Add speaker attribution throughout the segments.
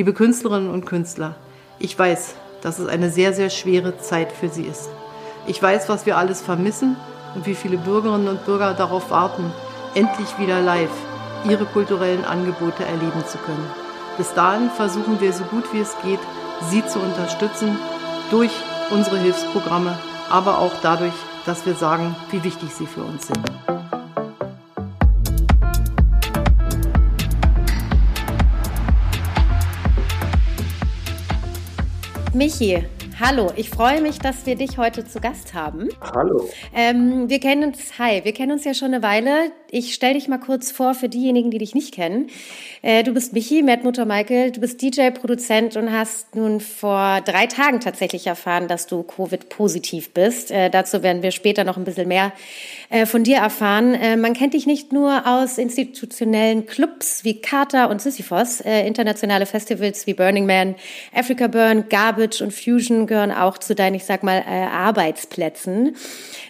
Speaker 1: Liebe Künstlerinnen und Künstler, ich weiß, dass es eine sehr, sehr schwere Zeit für Sie ist. Ich weiß, was wir alles vermissen und wie viele Bürgerinnen und Bürger darauf warten, endlich wieder live ihre kulturellen Angebote erleben zu können. Bis dahin versuchen wir so gut wie es geht, Sie zu unterstützen durch unsere Hilfsprogramme, aber auch dadurch, dass wir sagen, wie wichtig Sie für uns sind.
Speaker 2: Michi, Hallo, ich freue mich, dass wir dich heute zu Gast haben.
Speaker 3: Hallo.
Speaker 2: Ähm, wir kennen uns, hi, wir kennen uns ja schon eine Weile. Ich stelle dich mal kurz vor für diejenigen, die dich nicht kennen. Äh, du bist Michi, Mutter Michael, du bist DJ, Produzent und hast nun vor drei Tagen tatsächlich erfahren, dass du Covid-positiv bist. Äh, dazu werden wir später noch ein bisschen mehr äh, von dir erfahren. Man kennt dich nicht nur aus institutionellen Clubs wie Carter und Sisyphos, internationale Festivals wie Burning Man, Africa Burn, Garbage und Fusion gehören auch zu deinen, ich sag mal, Arbeitsplätzen.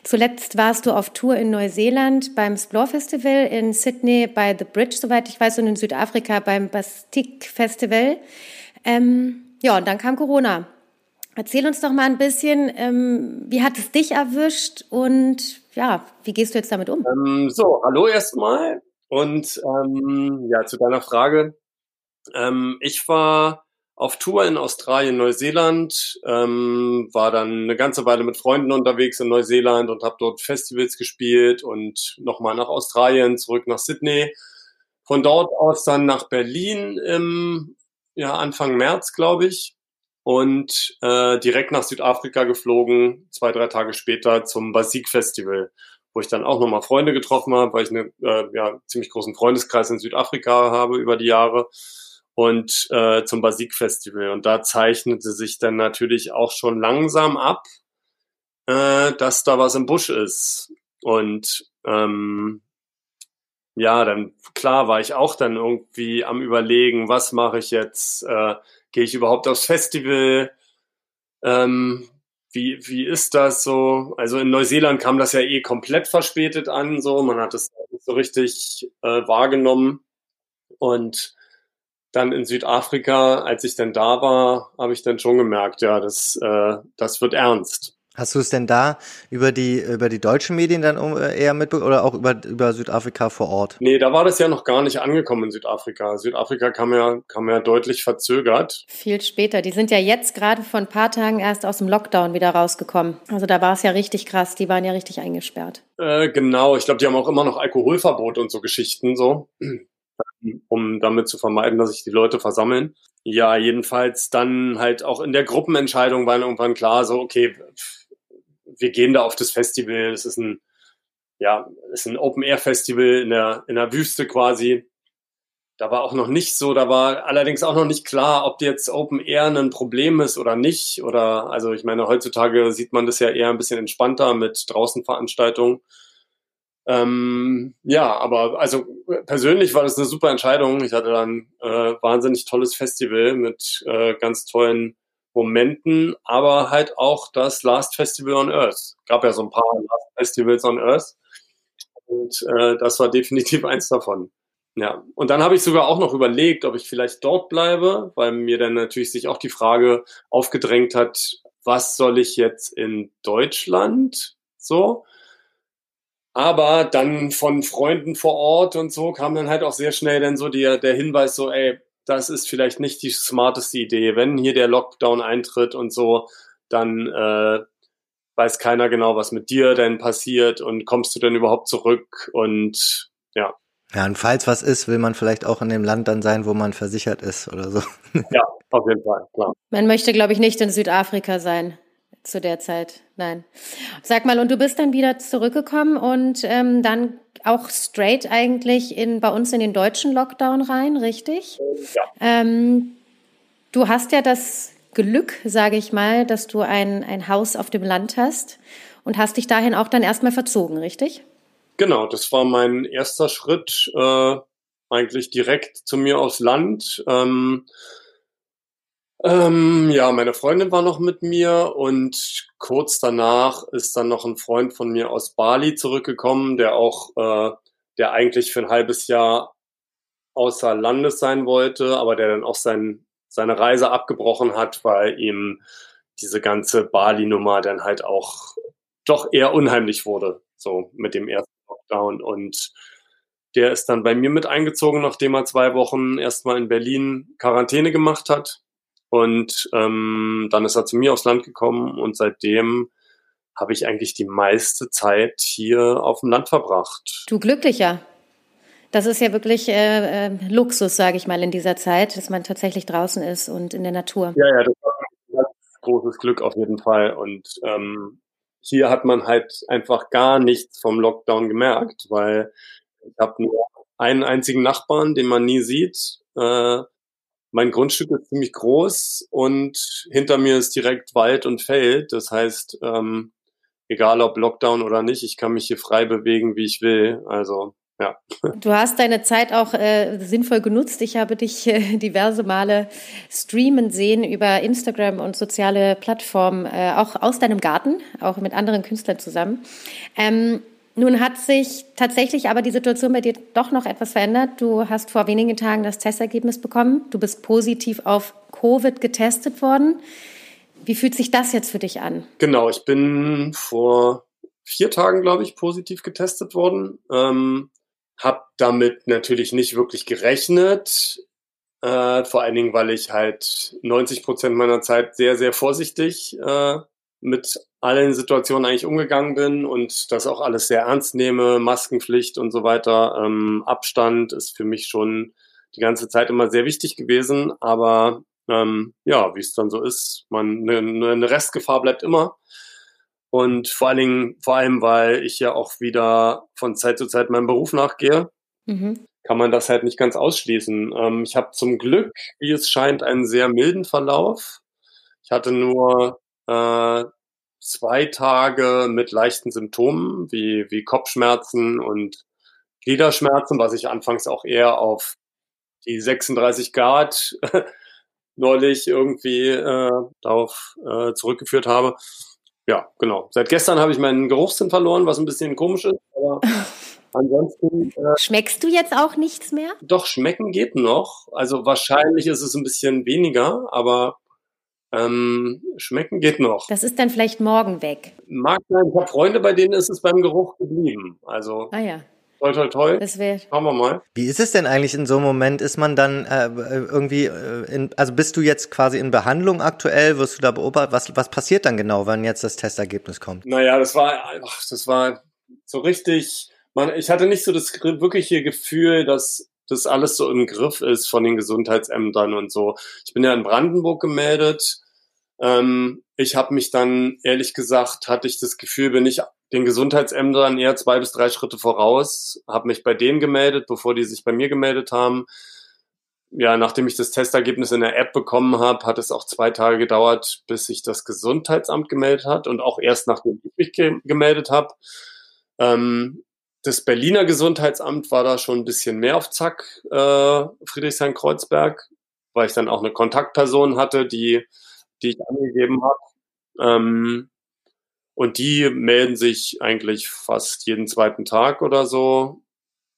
Speaker 2: Zuletzt warst du auf Tour in Neuseeland beim Splore Festival, in Sydney bei The Bridge, soweit ich weiß, und in Südafrika beim Bastik Festival. Ähm, ja, und dann kam Corona. Erzähl uns doch mal ein bisschen, ähm, wie hat es dich erwischt und ja, wie gehst du jetzt damit um?
Speaker 3: Ähm, so, hallo erstmal und ähm, ja, zu deiner Frage. Ähm, ich war auf Tour in Australien, Neuseeland, ähm, war dann eine ganze Weile mit Freunden unterwegs in Neuseeland und habe dort Festivals gespielt und nochmal nach Australien, zurück nach Sydney. Von dort aus dann nach Berlin im ja, Anfang März, glaube ich, und äh, direkt nach Südafrika geflogen, zwei, drei Tage später zum Basik Festival, wo ich dann auch nochmal Freunde getroffen habe, weil ich einen äh, ja, ziemlich großen Freundeskreis in Südafrika habe über die Jahre und äh, zum Basik Festival. Und da zeichnete sich dann natürlich auch schon langsam ab, äh, dass da was im Busch ist. Und ähm, ja, dann klar war ich auch dann irgendwie am überlegen, was mache ich jetzt? Äh, Gehe ich überhaupt aufs Festival? Ähm, wie, wie ist das so? Also in Neuseeland kam das ja eh komplett verspätet an, so man hat es nicht so richtig äh, wahrgenommen. Und dann in Südafrika, als ich dann da war, habe ich dann schon gemerkt, ja, das, äh, das wird ernst.
Speaker 4: Hast du es denn da über die über die deutschen Medien dann äh, eher mitbekommen oder auch über über Südafrika vor Ort?
Speaker 3: Nee, da war das ja noch gar nicht angekommen in Südafrika. Südafrika kam ja kam ja deutlich verzögert.
Speaker 2: Viel später. Die sind ja jetzt gerade vor ein paar Tagen erst aus dem Lockdown wieder rausgekommen. Also da war es ja richtig krass. Die waren ja richtig eingesperrt.
Speaker 3: Äh, genau. Ich glaube, die haben auch immer noch Alkoholverbot und so Geschichten so um damit zu vermeiden, dass sich die Leute versammeln. Ja, jedenfalls dann halt auch in der Gruppenentscheidung war irgendwann klar, so, okay, wir gehen da auf das Festival. Es ist ein, ja, es ist ein Open-Air-Festival in der, in der Wüste quasi. Da war auch noch nicht so, da war allerdings auch noch nicht klar, ob jetzt Open Air ein Problem ist oder nicht. Oder, also ich meine, heutzutage sieht man das ja eher ein bisschen entspannter mit Draußenveranstaltungen. Ähm, ja, aber also persönlich war das eine super Entscheidung. Ich hatte dann äh, wahnsinnig tolles Festival mit äh, ganz tollen Momenten, aber halt auch das Last Festival on Earth. Gab ja so ein paar Last Festivals on Earth und äh, das war definitiv eins davon. Ja, und dann habe ich sogar auch noch überlegt, ob ich vielleicht dort bleibe, weil mir dann natürlich sich auch die Frage aufgedrängt hat, was soll ich jetzt in Deutschland so? Aber dann von Freunden vor Ort und so kam dann halt auch sehr schnell dann so der, der Hinweis so, ey, das ist vielleicht nicht die smarteste Idee. Wenn hier der Lockdown eintritt und so, dann äh, weiß keiner genau, was mit dir denn passiert und kommst du denn überhaupt zurück und ja.
Speaker 4: Ja, und falls was ist, will man vielleicht auch in dem Land dann sein, wo man versichert ist oder so.
Speaker 3: Ja, auf jeden Fall, klar.
Speaker 2: Man möchte, glaube ich, nicht in Südafrika sein zu der Zeit. Nein. Sag mal, und du bist dann wieder zurückgekommen und ähm, dann auch straight eigentlich in, bei uns in den deutschen Lockdown rein, richtig?
Speaker 3: Ja.
Speaker 2: Ähm, du hast ja das Glück, sage ich mal, dass du ein, ein Haus auf dem Land hast und hast dich dahin auch dann erstmal verzogen, richtig?
Speaker 3: Genau, das war mein erster Schritt, äh, eigentlich direkt zu mir aufs Land. Ähm, ähm, ja, meine Freundin war noch mit mir und kurz danach ist dann noch ein Freund von mir aus Bali zurückgekommen, der auch, äh, der eigentlich für ein halbes Jahr außer Landes sein wollte, aber der dann auch sein seine Reise abgebrochen hat, weil ihm diese ganze Bali-Nummer dann halt auch doch eher unheimlich wurde, so mit dem ersten Lockdown. Und der ist dann bei mir mit eingezogen, nachdem er zwei Wochen erstmal in Berlin Quarantäne gemacht hat. Und ähm, dann ist er zu mir aufs Land gekommen und seitdem habe ich eigentlich die meiste Zeit hier auf dem Land verbracht.
Speaker 2: Du glücklicher. Das ist ja wirklich äh, äh, Luxus, sage ich mal, in dieser Zeit, dass man tatsächlich draußen ist und in der Natur.
Speaker 3: Ja, ja, das war ein ganz großes Glück auf jeden Fall. Und ähm, hier hat man halt einfach gar nichts vom Lockdown gemerkt, weil ich habe nur einen einzigen Nachbarn, den man nie sieht. Äh, mein Grundstück ist ziemlich groß und hinter mir ist direkt Wald und Feld. Das heißt, ähm, egal ob Lockdown oder nicht, ich kann mich hier frei bewegen, wie ich will. Also ja.
Speaker 2: Du hast deine Zeit auch äh, sinnvoll genutzt. Ich habe dich äh, diverse Male streamen sehen über Instagram und soziale Plattformen, äh, auch aus deinem Garten, auch mit anderen Künstlern zusammen. Ähm, nun hat sich tatsächlich aber die Situation bei dir doch noch etwas verändert. Du hast vor wenigen Tagen das Testergebnis bekommen. Du bist positiv auf Covid getestet worden. Wie fühlt sich das jetzt für dich an?
Speaker 3: Genau, ich bin vor vier Tagen, glaube ich, positiv getestet worden. Ähm, hab damit natürlich nicht wirklich gerechnet. Äh, vor allen Dingen, weil ich halt 90 Prozent meiner Zeit sehr, sehr vorsichtig äh, mit allen Situationen eigentlich umgegangen bin und das auch alles sehr ernst nehme, Maskenpflicht und so weiter. Ähm, Abstand ist für mich schon die ganze Zeit immer sehr wichtig gewesen, aber ähm, ja, wie es dann so ist, man eine, eine Restgefahr bleibt immer. Und vor allen Dingen, vor allem, weil ich ja auch wieder von Zeit zu Zeit meinem Beruf nachgehe, mhm. kann man das halt nicht ganz ausschließen. Ähm, ich habe zum Glück, wie es scheint, einen sehr milden Verlauf. Ich hatte nur äh, zwei Tage mit leichten Symptomen wie, wie Kopfschmerzen und Gliederschmerzen, was ich anfangs auch eher auf die 36 Grad neulich irgendwie äh, darauf äh, zurückgeführt habe. Ja, genau. Seit gestern habe ich meinen Geruchssinn verloren, was ein bisschen komisch ist, aber ansonsten.
Speaker 2: Äh, Schmeckst du jetzt auch nichts mehr?
Speaker 3: Doch, schmecken geht noch. Also wahrscheinlich ist es ein bisschen weniger, aber ähm, schmecken geht noch.
Speaker 2: Das ist dann vielleicht morgen weg.
Speaker 3: Mag sein, ich habe Freunde, bei denen ist es beim Geruch geblieben. Also
Speaker 2: ah ja.
Speaker 3: Toi, toi, toi.
Speaker 2: Das wäre.
Speaker 3: Schauen wir mal.
Speaker 4: Wie ist es denn eigentlich in so einem Moment? Ist man dann äh, irgendwie, äh, in, also bist du jetzt quasi in Behandlung aktuell? Wirst du da beobachtet? Was, was passiert dann genau, wenn jetzt das Testergebnis kommt?
Speaker 3: Naja, das war, ach, das war so richtig, man, ich hatte nicht so das wirkliche Gefühl, dass das alles so im Griff ist von den Gesundheitsämtern und so. Ich bin ja in Brandenburg gemeldet. Ähm, ich habe mich dann, ehrlich gesagt, hatte ich das Gefühl, bin ich den Gesundheitsämtern eher zwei bis drei Schritte voraus, habe mich bei denen gemeldet, bevor die sich bei mir gemeldet haben. Ja, nachdem ich das Testergebnis in der App bekommen habe, hat es auch zwei Tage gedauert, bis sich das Gesundheitsamt gemeldet hat und auch erst nachdem ich mich ge gemeldet habe. Ähm, das Berliner Gesundheitsamt war da schon ein bisschen mehr auf Zack, äh, Friedrichshain-Kreuzberg, weil ich dann auch eine Kontaktperson hatte, die, die ich angegeben habe. Ähm, und die melden sich eigentlich fast jeden zweiten Tag oder so.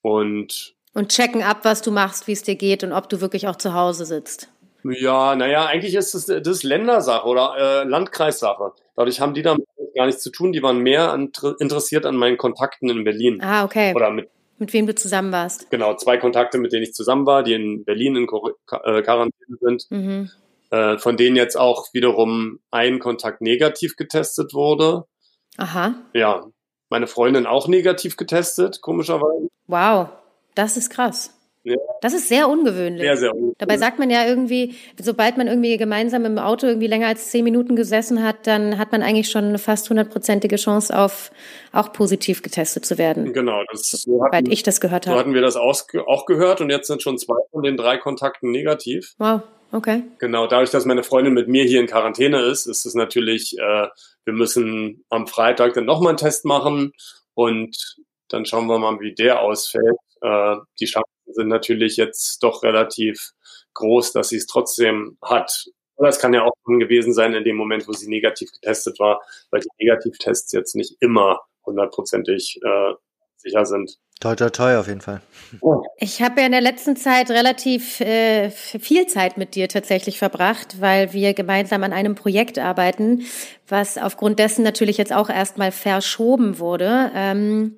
Speaker 3: Und,
Speaker 2: und checken ab, was du machst, wie es dir geht und ob du wirklich auch zu Hause sitzt.
Speaker 3: Ja, naja, eigentlich ist es das ist Ländersache oder äh, Landkreissache. Dadurch haben die damit gar nichts zu tun. Die waren mehr an, interessiert an meinen Kontakten in Berlin.
Speaker 2: Ah, okay.
Speaker 3: Oder mit,
Speaker 2: mit wem du zusammen warst.
Speaker 3: Genau, zwei Kontakte, mit denen ich zusammen war, die in Berlin in äh, Quarantäne sind. Mhm. Äh, von denen jetzt auch wiederum ein Kontakt negativ getestet wurde.
Speaker 2: Aha.
Speaker 3: Ja, meine Freundin auch negativ getestet, komischerweise.
Speaker 2: Wow, das ist krass. Ja. Das ist sehr ungewöhnlich.
Speaker 3: Sehr, sehr ungewöhnlich.
Speaker 2: Dabei sagt man ja irgendwie, sobald man irgendwie gemeinsam im Auto irgendwie länger als zehn Minuten gesessen hat, dann hat man eigentlich schon eine fast hundertprozentige Chance auf auch positiv getestet zu werden.
Speaker 3: Genau,
Speaker 2: das, so hatten, ich das gehört habe.
Speaker 3: So hatten wir das auch gehört und jetzt sind schon zwei von den drei Kontakten negativ.
Speaker 2: Wow. Okay.
Speaker 3: Genau, dadurch, dass meine Freundin mit mir hier in Quarantäne ist, ist es natürlich, äh, wir müssen am Freitag dann nochmal einen Test machen und dann schauen wir mal, wie der ausfällt. Äh, die Chancen sind natürlich jetzt doch relativ groß, dass sie es trotzdem hat. Es kann ja auch gewesen sein in dem Moment, wo sie negativ getestet war, weil die Negativtests jetzt nicht immer hundertprozentig äh, sicher sind.
Speaker 4: Toi, toi, toi, auf jeden Fall.
Speaker 2: Ich habe ja in der letzten Zeit relativ äh, viel Zeit mit dir tatsächlich verbracht, weil wir gemeinsam an einem Projekt arbeiten, was aufgrund dessen natürlich jetzt auch erstmal verschoben wurde. Ähm,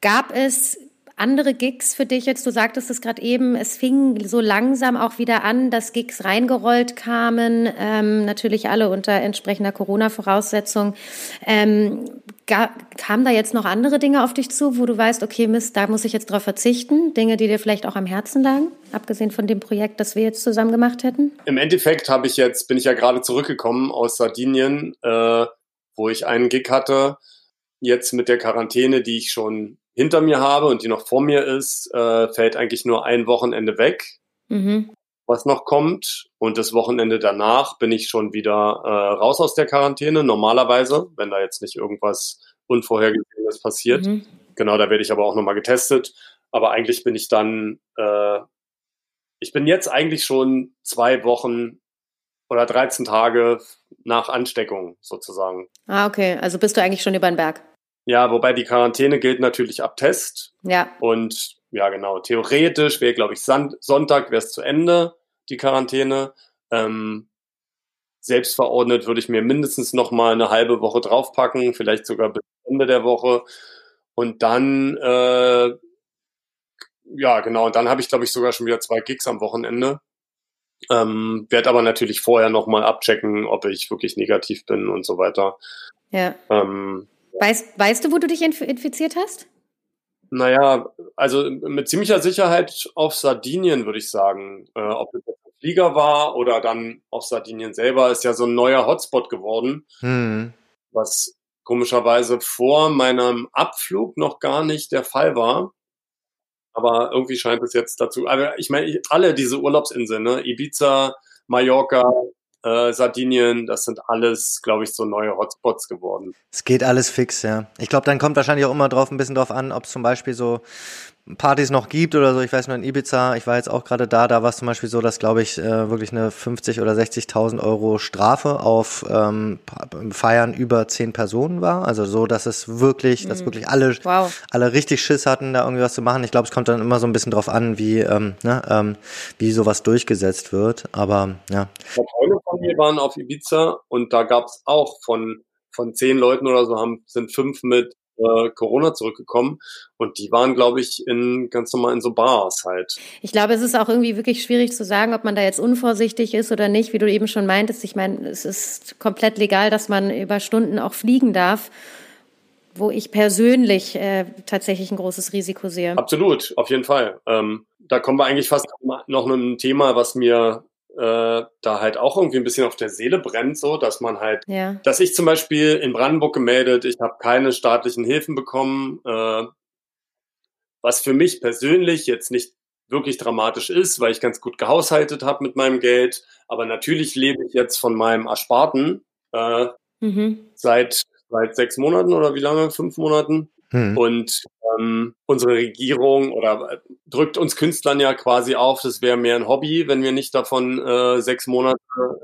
Speaker 2: gab es andere Gigs für dich jetzt? Du sagtest es gerade eben, es fing so langsam auch wieder an, dass Gigs reingerollt kamen, ähm, natürlich alle unter entsprechender Corona-Voraussetzung. Ähm, kamen da jetzt noch andere Dinge auf dich zu, wo du weißt, okay, Mist, da muss ich jetzt drauf verzichten? Dinge, die dir vielleicht auch am Herzen lagen, abgesehen von dem Projekt, das wir jetzt zusammen gemacht hätten?
Speaker 3: Im Endeffekt habe ich jetzt, bin ich ja gerade zurückgekommen aus Sardinien, äh, wo ich einen Gig hatte. Jetzt mit der Quarantäne, die ich schon hinter mir habe und die noch vor mir ist, äh, fällt eigentlich nur ein Wochenende weg, mhm. was noch kommt. Und das Wochenende danach bin ich schon wieder äh, raus aus der Quarantäne, normalerweise, wenn da jetzt nicht irgendwas Unvorhergesehenes passiert. Mhm. Genau, da werde ich aber auch nochmal getestet. Aber eigentlich bin ich dann, äh, ich bin jetzt eigentlich schon zwei Wochen oder 13 Tage nach Ansteckung sozusagen.
Speaker 2: Ah, okay. Also bist du eigentlich schon über den Berg?
Speaker 3: Ja, wobei die Quarantäne gilt natürlich ab Test.
Speaker 2: Ja.
Speaker 3: Und ja, genau, theoretisch wäre, glaube ich, Sonntag wäre es zu Ende, die Quarantäne. Ähm, selbstverordnet würde ich mir mindestens noch mal eine halbe Woche draufpacken, vielleicht sogar bis Ende der Woche. Und dann, äh, ja, genau, und dann habe ich, glaube ich, sogar schon wieder zwei Gigs am Wochenende. Ähm, werde aber natürlich vorher noch mal abchecken, ob ich wirklich negativ bin und so weiter.
Speaker 2: Ja. Ähm, Weißt, weißt du, wo du dich infiziert hast?
Speaker 3: Naja, also mit ziemlicher Sicherheit auf Sardinien, würde ich sagen. Äh, ob es der Flieger war oder dann auf Sardinien selber, ist ja so ein neuer Hotspot geworden, hm. was komischerweise vor meinem Abflug noch gar nicht der Fall war. Aber irgendwie scheint es jetzt dazu. Aber ich meine, alle diese Urlaubsinseln, ne? Ibiza, Mallorca, äh, Sardinien, das sind alles, glaube ich, so neue Hotspots geworden.
Speaker 4: Es geht alles fix, ja. Ich glaube, dann kommt wahrscheinlich auch immer drauf ein bisschen drauf an, ob zum Beispiel so Partys noch gibt oder so. Ich weiß nur in Ibiza, ich war jetzt auch gerade da, da war es zum Beispiel so, dass, glaube ich, äh, wirklich eine 50 oder 60.000 Euro Strafe auf ähm, Feiern über zehn Personen war. Also so, dass es wirklich, mhm. dass wirklich alle, wow. alle richtig Schiss hatten, da irgendwie was zu machen. Ich glaube, es kommt dann immer so ein bisschen drauf an, wie, ähm, ne, ähm, wie sowas durchgesetzt wird. Aber ja.
Speaker 3: Freunde von mir waren auf Ibiza und da gab es auch von von zehn Leuten oder so haben sind fünf mit äh, Corona zurückgekommen und die waren, glaube ich, in ganz normal in so Bars halt.
Speaker 2: Ich glaube, es ist auch irgendwie wirklich schwierig zu sagen, ob man da jetzt unvorsichtig ist oder nicht, wie du eben schon meintest. Ich meine, es ist komplett legal, dass man über Stunden auch fliegen darf wo ich persönlich äh, tatsächlich ein großes Risiko sehe.
Speaker 3: Absolut, auf jeden Fall. Ähm, da kommen wir eigentlich fast noch ein Thema, was mir äh, da halt auch irgendwie ein bisschen auf der Seele brennt, so dass man halt, ja. dass ich zum Beispiel in Brandenburg gemeldet, ich habe keine staatlichen Hilfen bekommen, äh, was für mich persönlich jetzt nicht wirklich dramatisch ist, weil ich ganz gut gehaushaltet habe mit meinem Geld. Aber natürlich lebe ich jetzt von meinem Ersparten äh, mhm. seit seit sechs Monaten oder wie lange? Fünf Monaten. Mhm. Und ähm, unsere Regierung oder drückt uns Künstlern ja quasi auf, das wäre mehr ein Hobby, wenn wir nicht davon äh, sechs Monate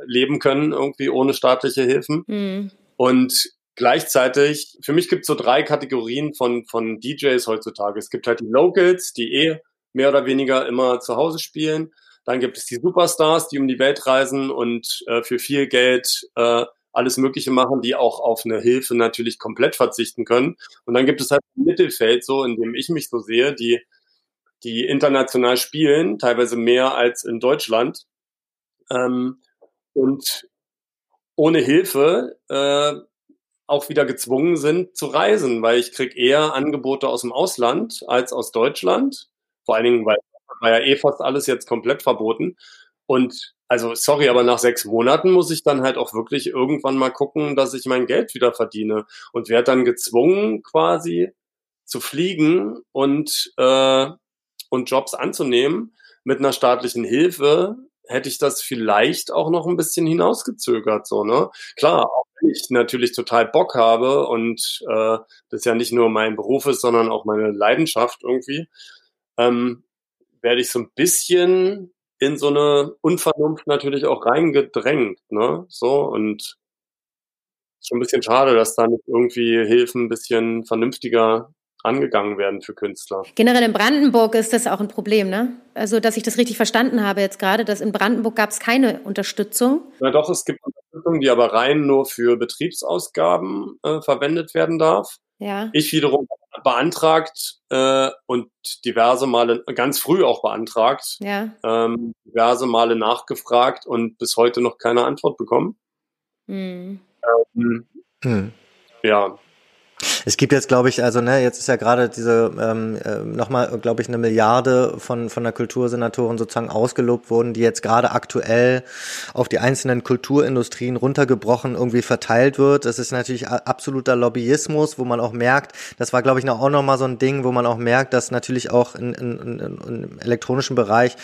Speaker 3: leben können, irgendwie ohne staatliche Hilfen. Mhm. Und gleichzeitig, für mich gibt es so drei Kategorien von, von DJs heutzutage. Es gibt halt die Locals, die eh mehr oder weniger immer zu Hause spielen. Dann gibt es die Superstars, die um die Welt reisen und äh, für viel Geld äh, alles Mögliche machen, die auch auf eine Hilfe natürlich komplett verzichten können. Und dann gibt es halt ein Mittelfeld, so in dem ich mich so sehe, die, die international spielen, teilweise mehr als in Deutschland. Ähm, und ohne Hilfe äh, auch wieder gezwungen sind zu reisen, weil ich krieg eher Angebote aus dem Ausland als aus Deutschland. Vor allen Dingen, weil war ja eh fast alles jetzt komplett verboten. Und also sorry, aber nach sechs Monaten muss ich dann halt auch wirklich irgendwann mal gucken, dass ich mein Geld wieder verdiene und werde dann gezwungen quasi zu fliegen und äh, und Jobs anzunehmen mit einer staatlichen Hilfe hätte ich das vielleicht auch noch ein bisschen hinausgezögert so ne klar auch wenn ich natürlich total Bock habe und äh, das ja nicht nur mein Beruf ist sondern auch meine Leidenschaft irgendwie ähm, werde ich so ein bisschen in so eine Unvernunft natürlich auch reingedrängt, ne? So und schon ein bisschen schade, dass da nicht irgendwie Hilfen ein bisschen vernünftiger angegangen werden für Künstler.
Speaker 2: Generell in Brandenburg ist das auch ein Problem, ne? Also, dass ich das richtig verstanden habe jetzt gerade, dass in Brandenburg gab es keine Unterstützung.
Speaker 3: Na doch, es gibt Unterstützung, die aber rein nur für Betriebsausgaben äh, verwendet werden darf.
Speaker 2: Ja.
Speaker 3: Ich wiederum beantragt äh, und diverse Male, ganz früh auch beantragt,
Speaker 2: ja.
Speaker 3: ähm, diverse Male nachgefragt und bis heute noch keine Antwort bekommen.
Speaker 2: Hm.
Speaker 3: Ähm,
Speaker 4: Hm.
Speaker 3: ja,
Speaker 4: Es gibt jetzt, glaube ich, also ne, jetzt ist ja gerade diese ähm, äh, nochmal, glaube ich, eine Milliarde von von der Kultursenatorin sozusagen ausgelobt wurden, die jetzt gerade aktuell auf die einzelnen Kulturindustrien runtergebrochen irgendwie verteilt wird. Das ist natürlich absoluter Lobbyismus, wo man auch merkt, das war, glaube ich, auch nochmal so ein Ding, wo man auch merkt, dass natürlich auch in, in, in, im elektronischen Bereich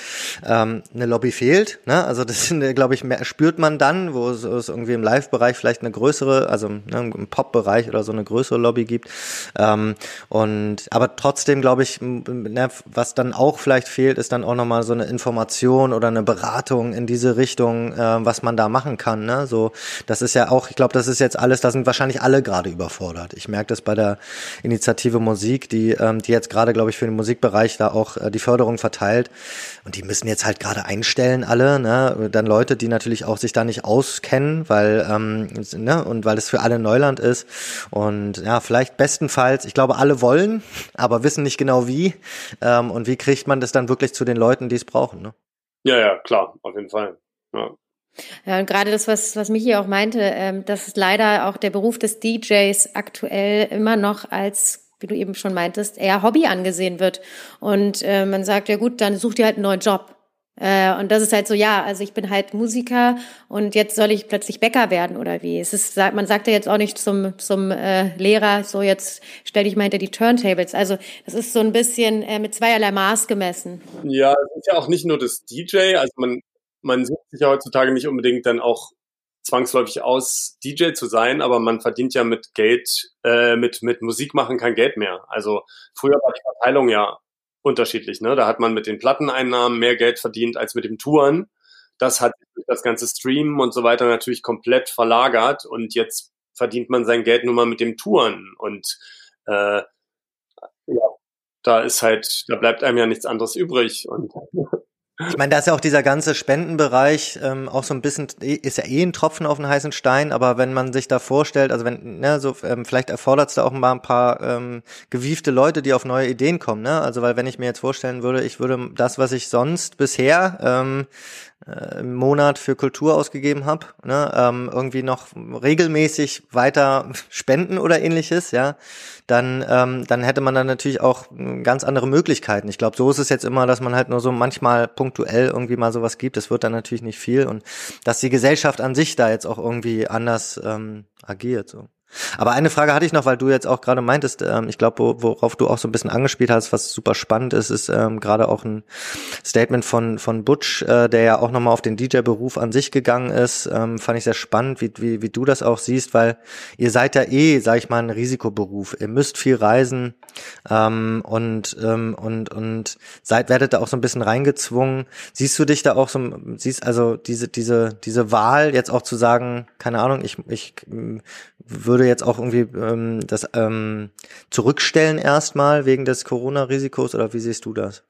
Speaker 4: ähm, eine Lobby fehlt. Ne? Also das, glaube ich, mehr, spürt man dann, wo es, es irgendwie im Live-Bereich vielleicht eine größere, also ne, im Pop-Bereich oder so eine größere Lobby gibt. Ähm, und aber trotzdem glaube ich, ne, was dann auch vielleicht fehlt, ist dann auch nochmal so eine Information oder eine Beratung in diese Richtung, äh, was man da machen kann. Ne? So, das ist ja auch, ich glaube, das ist jetzt alles, da sind wahrscheinlich alle gerade überfordert. Ich merke das bei der Initiative Musik, die, ähm, die jetzt gerade, glaube ich, für den Musikbereich da auch äh, die Förderung verteilt. Und die müssen jetzt halt gerade einstellen, alle, ne? Dann Leute, die natürlich auch sich da nicht auskennen, weil, ähm, ne, und weil es für alle Neuland ist. Und ja, vielleicht bestenfalls, ich glaube, alle wollen, aber wissen nicht genau wie. Ähm, und wie kriegt man das dann wirklich zu den Leuten, die es brauchen, ne?
Speaker 3: ja, ja, klar, auf jeden Fall. Ja.
Speaker 2: Ja, und gerade das, was, was Michi auch meinte, ähm, dass leider auch der Beruf des DJs aktuell immer noch als, wie du eben schon meintest, eher Hobby angesehen wird. Und äh, man sagt, ja gut, dann such dir halt einen neuen Job. Äh, und das ist halt so, ja, also ich bin halt Musiker und jetzt soll ich plötzlich Bäcker werden oder wie? Es ist, man sagt ja jetzt auch nicht zum, zum äh, Lehrer, so jetzt stell dich mal hinter die Turntables. Also das ist so ein bisschen äh, mit zweierlei Maß gemessen.
Speaker 3: Ja, es ist ja auch nicht nur das DJ, also man, man sucht sich ja heutzutage nicht unbedingt dann auch zwangsläufig aus, DJ zu sein, aber man verdient ja mit Geld, äh, mit, mit Musik machen kein Geld mehr. Also früher war die Verteilung ja unterschiedlich, ne? Da hat man mit den Platteneinnahmen mehr Geld verdient als mit dem Touren. Das hat das ganze Streamen und so weiter natürlich komplett verlagert und jetzt verdient man sein Geld nur mal mit dem Touren und äh, ja, da ist halt, da bleibt einem ja nichts anderes übrig und
Speaker 4: Ich meine, da ist ja auch dieser ganze Spendenbereich ähm, auch so ein bisschen, ist ja eh ein Tropfen auf den heißen Stein, aber wenn man sich da vorstellt, also wenn, ne, so, ähm, vielleicht erfordert es da auch mal ein paar ähm, gewiefte Leute, die auf neue Ideen kommen, ne? Also weil wenn ich mir jetzt vorstellen würde, ich würde das, was ich sonst bisher ähm, äh, im Monat für Kultur ausgegeben habe, ne, ähm, irgendwie noch regelmäßig weiter spenden oder ähnliches, ja, dann, ähm, dann hätte man dann natürlich auch äh, ganz andere Möglichkeiten. Ich glaube, so ist es jetzt immer, dass man halt nur so manchmal punktuell irgendwie mal sowas gibt. Das wird dann natürlich nicht viel und dass die Gesellschaft an sich da jetzt auch irgendwie anders ähm, agiert. So. Aber eine Frage hatte ich noch, weil du jetzt auch gerade meintest, ähm, ich glaube, wo, worauf du auch so ein bisschen angespielt hast, was super spannend ist, ist ähm, gerade auch ein Statement von von Butch, äh, der ja auch nochmal auf den DJ-Beruf an sich gegangen ist. Ähm, fand ich sehr spannend, wie, wie, wie du das auch siehst, weil ihr seid ja eh, sag ich mal, ein Risikoberuf. Ihr müsst viel reisen ähm, und ähm, und und seid werdet da auch so ein bisschen reingezwungen. Siehst du dich da auch so, siehst also diese diese diese Wahl jetzt auch zu sagen, keine Ahnung, ich ich ähm, würde jetzt auch irgendwie ähm, das ähm, zurückstellen erstmal wegen des Corona-Risikos oder wie siehst du das?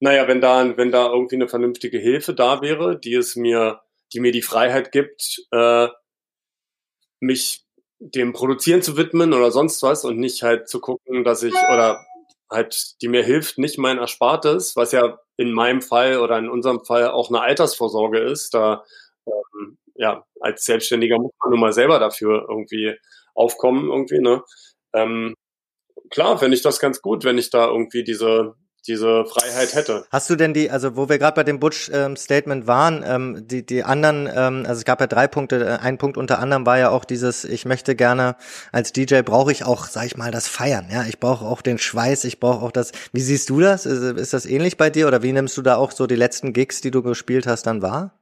Speaker 3: Naja, wenn da, wenn da irgendwie eine vernünftige Hilfe da wäre, die es mir, die mir die Freiheit gibt, äh, mich dem Produzieren zu widmen oder sonst was und nicht halt zu gucken, dass ich oder halt, die mir hilft, nicht mein Erspartes, was ja in meinem Fall oder in unserem Fall auch eine Altersvorsorge ist, da ähm, ja, als Selbstständiger muss man nun mal selber dafür irgendwie aufkommen, irgendwie, ne? Ähm, klar, fände ich das ganz gut, wenn ich da irgendwie diese, diese Freiheit hätte.
Speaker 4: Hast du denn die, also wo wir gerade bei dem Butch-Statement waren, ähm, die, die anderen, ähm, also es gab ja drei Punkte, äh, ein Punkt unter anderem war ja auch dieses, ich möchte gerne, als DJ brauche ich auch, sag ich mal, das Feiern, ja, ich brauche auch den Schweiß, ich brauche auch das, wie siehst du das? Ist, ist das ähnlich bei dir oder wie nimmst du da auch so die letzten Gigs, die du gespielt hast, dann wahr?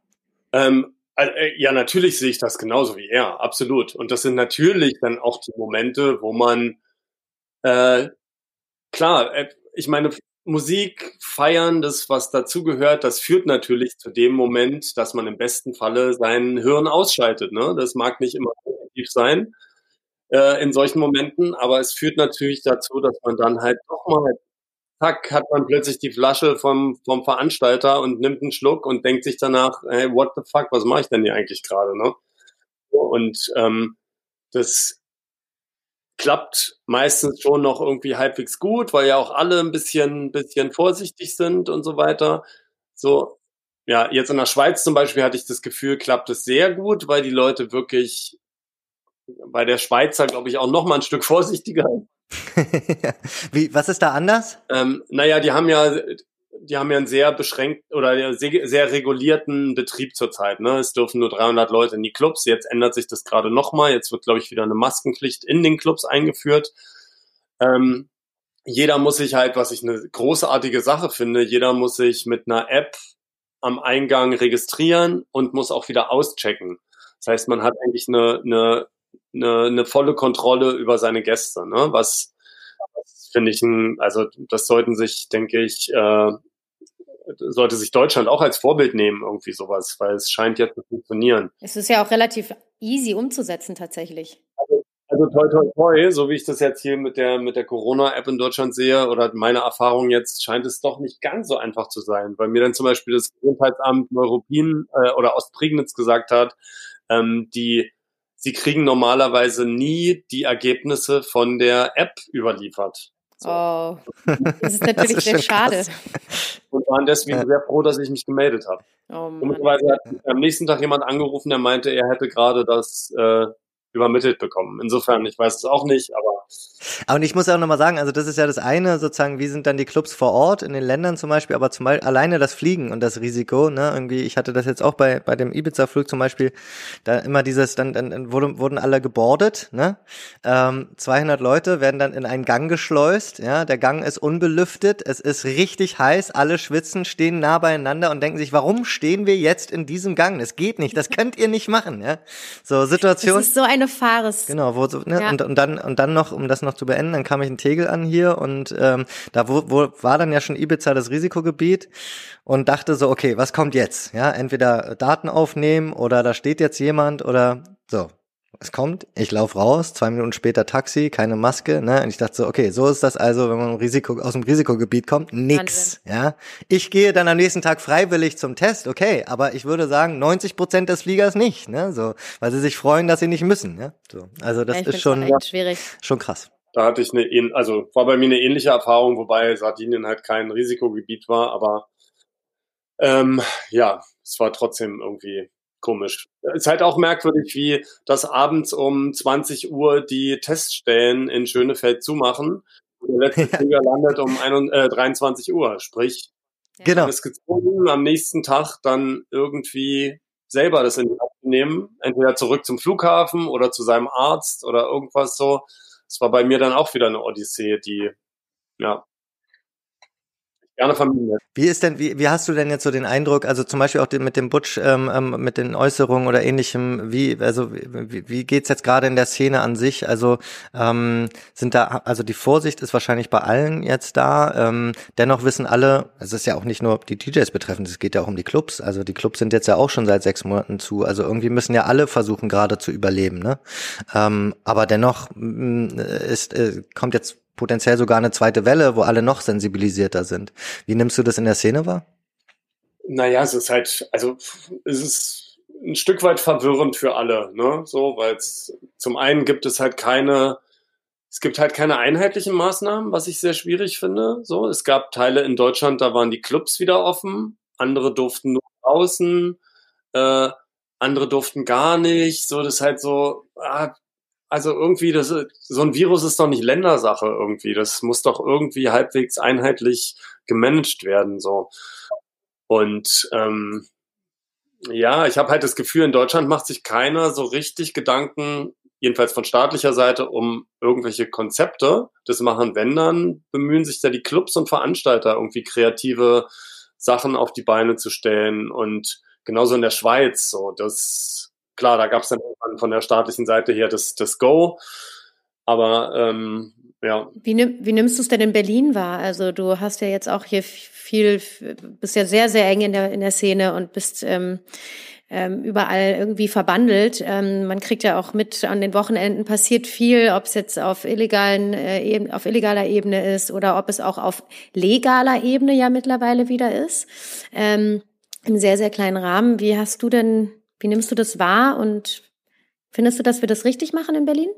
Speaker 3: Ähm, äh, ja, natürlich sehe ich das genauso wie er, absolut. Und das sind natürlich dann auch die Momente, wo man, äh, klar, äh, ich meine, Musik feiern, das was dazugehört, das führt natürlich zu dem Moment, dass man im besten Falle sein Hirn ausschaltet. Ne? Das mag nicht immer positiv sein. äh, in solchen Momenten, aber es führt natürlich dazu, dass man dann halt doch mal zack, hat man plötzlich die Flasche vom, vom Veranstalter und nimmt einen Schluck und denkt sich danach, hey, what the fuck, was mache ich denn hier eigentlich gerade, ne? Und ähm, das klappt meistens schon noch irgendwie halbwegs gut, weil ja auch alle ein bisschen, bisschen vorsichtig sind und so weiter. So, ja, jetzt in der Schweiz zum Beispiel hatte ich das Gefühl, klappt es sehr gut, weil die Leute wirklich bei der Schweizer, glaube ich, auch noch mal ein Stück vorsichtiger.
Speaker 4: Wie, was ist da anders?
Speaker 3: Ähm, naja, die haben ja, die haben ja einen sehr beschränkt oder sehr, regulierten Betrieb zurzeit. Ne? Es dürfen nur 300 Leute in die Clubs. Jetzt ändert sich das gerade nochmal. Jetzt wird, glaube ich, wieder eine Maskenpflicht in den Clubs eingeführt. Ähm, jeder muss sich halt, was ich eine großartige Sache finde, jeder muss sich mit einer App am Eingang registrieren und muss auch wieder auschecken. Das heißt, man hat eigentlich eine, eine, eine, eine volle Kontrolle über seine Gäste, ne? was, was finde ich, ein, also das sollten sich, denke ich, äh, sollte sich Deutschland auch als Vorbild nehmen, irgendwie sowas, weil es scheint jetzt zu funktionieren.
Speaker 2: Es ist ja auch relativ easy umzusetzen tatsächlich.
Speaker 3: Also, also toi toi toi, so wie ich das jetzt hier mit der mit der Corona-App in Deutschland sehe oder meine Erfahrung jetzt, scheint es doch nicht ganz so einfach zu sein, weil mir dann zum Beispiel das Gesundheitsamt Neuruppin äh, oder Ostprignitz gesagt hat, ähm, die sie kriegen normalerweise nie die Ergebnisse von der App überliefert.
Speaker 2: So. Oh, das ist natürlich das ist sehr schade. Krass.
Speaker 3: Und waren deswegen ja. sehr froh, dass ich mich gemeldet habe. Oh, hat am nächsten Tag jemand angerufen, der meinte, er hätte gerade das äh, übermittelt bekommen. Insofern, ich weiß es auch nicht, aber.
Speaker 4: Aber ich muss auch nochmal sagen, also das ist ja das eine, sozusagen, wie sind dann die Clubs vor Ort in den Ländern zum Beispiel, aber zum Beispiel alleine das Fliegen und das Risiko, ne, irgendwie, ich hatte das jetzt auch bei, bei dem Ibiza-Flug zum Beispiel, da immer dieses, dann, dann wurden, wurden alle gebordet, ne, ähm, 200 Leute werden dann in einen Gang geschleust, ja, der Gang ist unbelüftet, es ist richtig heiß, alle schwitzen, stehen nah beieinander und denken sich, warum stehen wir jetzt in diesem Gang? Das geht nicht, das könnt ihr nicht machen, ja. So, Situation. Das
Speaker 2: ist so eine Fares.
Speaker 4: Genau, wo, ne, ja. und, und dann, und dann noch, um das noch zu beenden, dann kam ich in Tegel an hier und ähm, da wo, wo war dann ja schon Ibiza das Risikogebiet und dachte so, okay, was kommt jetzt? Ja, entweder Daten aufnehmen oder da steht jetzt jemand oder so es kommt, ich laufe raus, zwei Minuten später Taxi, keine Maske, ne? Und ich dachte so, okay, so ist das also, wenn man Risiko, aus dem Risikogebiet kommt, nix, Wahnsinn. ja. Ich gehe dann am nächsten Tag freiwillig zum Test, okay, aber ich würde sagen, 90 Prozent des Fliegers nicht, ne? So, weil sie sich freuen, dass sie nicht müssen, ja. So, also das ja, ist schon, schwierig. schon krass.
Speaker 3: Da hatte ich eine, also war bei mir eine ähnliche Erfahrung, wobei Sardinien halt kein Risikogebiet war, aber ähm, ja, es war trotzdem irgendwie komisch. Es ist halt auch merkwürdig, wie das abends um 20 Uhr die Teststellen in Schönefeld zumachen. Und der letzte Flieger landet um 21, äh, 23 Uhr. Sprich, genau. ist gezwungen, am nächsten Tag dann irgendwie selber das in die Hand zu nehmen. Entweder zurück zum Flughafen oder zu seinem Arzt oder irgendwas so. Es war bei mir dann auch wieder eine Odyssee, die ja gerne Familie.
Speaker 4: Wie ist denn, wie, wie hast du denn jetzt so den Eindruck, also zum Beispiel auch den, mit dem Butch, ähm, ähm, mit den Äußerungen oder ähnlichem, wie, also wie, wie geht's jetzt gerade in der Szene an sich? Also ähm, sind da, also die Vorsicht ist wahrscheinlich bei allen jetzt da. Ähm, dennoch wissen alle, es ist ja auch nicht nur die DJs betreffend, es geht ja auch um die Clubs. Also die Clubs sind jetzt ja auch schon seit sechs Monaten zu. Also irgendwie müssen ja alle versuchen gerade zu überleben, ne? Ähm, aber dennoch mm, ist, äh, kommt jetzt potenziell sogar eine zweite Welle, wo alle noch sensibilisierter sind. Wie nimmst du das in der Szene wahr?
Speaker 3: Naja, es ist halt, also es ist ein Stück weit verwirrend für alle, ne? So, weil es zum einen gibt es halt keine, es gibt halt keine einheitlichen Maßnahmen, was ich sehr schwierig finde. So, es gab Teile in Deutschland, da waren die Clubs wieder offen, andere durften nur draußen, äh, andere durften gar nicht. So, das ist halt so, ah, also irgendwie, das, so ein Virus ist doch nicht Ländersache irgendwie. Das muss doch irgendwie halbwegs einheitlich gemanagt werden. So. Und ähm, ja, ich habe halt das Gefühl, in Deutschland macht sich keiner so richtig Gedanken, jedenfalls von staatlicher Seite, um irgendwelche Konzepte. Das machen wenn dann, bemühen sich da die Clubs und Veranstalter, irgendwie kreative Sachen auf die Beine zu stellen. Und genauso in der Schweiz, so, das klar, da gab es dann von der staatlichen Seite her das, das Go. Aber ähm, ja.
Speaker 2: Wie, nimm, wie nimmst du es denn in Berlin wahr? Also du hast ja jetzt auch hier viel, bist ja sehr, sehr eng in der, in der Szene und bist ähm, ähm, überall irgendwie verbandelt. Ähm, man kriegt ja auch mit, an den Wochenenden passiert viel, ob es jetzt auf illegalen äh, auf illegaler Ebene ist oder ob es auch auf legaler Ebene ja mittlerweile wieder ist. Ähm, Im sehr, sehr kleinen Rahmen. Wie hast du denn, wie nimmst du das wahr und findest du, dass wir das richtig machen in Berlin?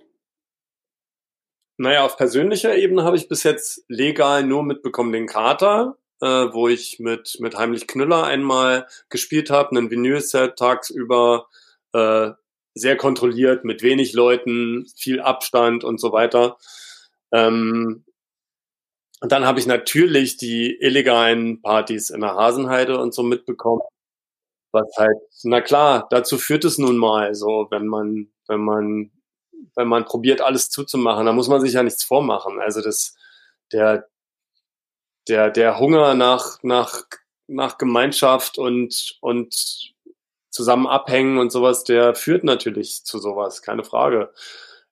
Speaker 3: Naja, auf persönlicher Ebene habe ich bis jetzt legal nur mitbekommen den Kater, äh, wo ich mit, mit Heimlich Knüller einmal gespielt habe, einen Vinylset tagsüber, äh, sehr kontrolliert, mit wenig Leuten, viel Abstand und so weiter. Ähm, und dann habe ich natürlich die illegalen Partys in der Hasenheide und so mitbekommen. Was halt, na klar, dazu führt es nun mal so, wenn man, wenn man wenn man probiert, alles zuzumachen, da muss man sich ja nichts vormachen. Also das, der, der, der Hunger nach, nach, nach Gemeinschaft und, und zusammen abhängen und sowas, der führt natürlich zu sowas, keine Frage.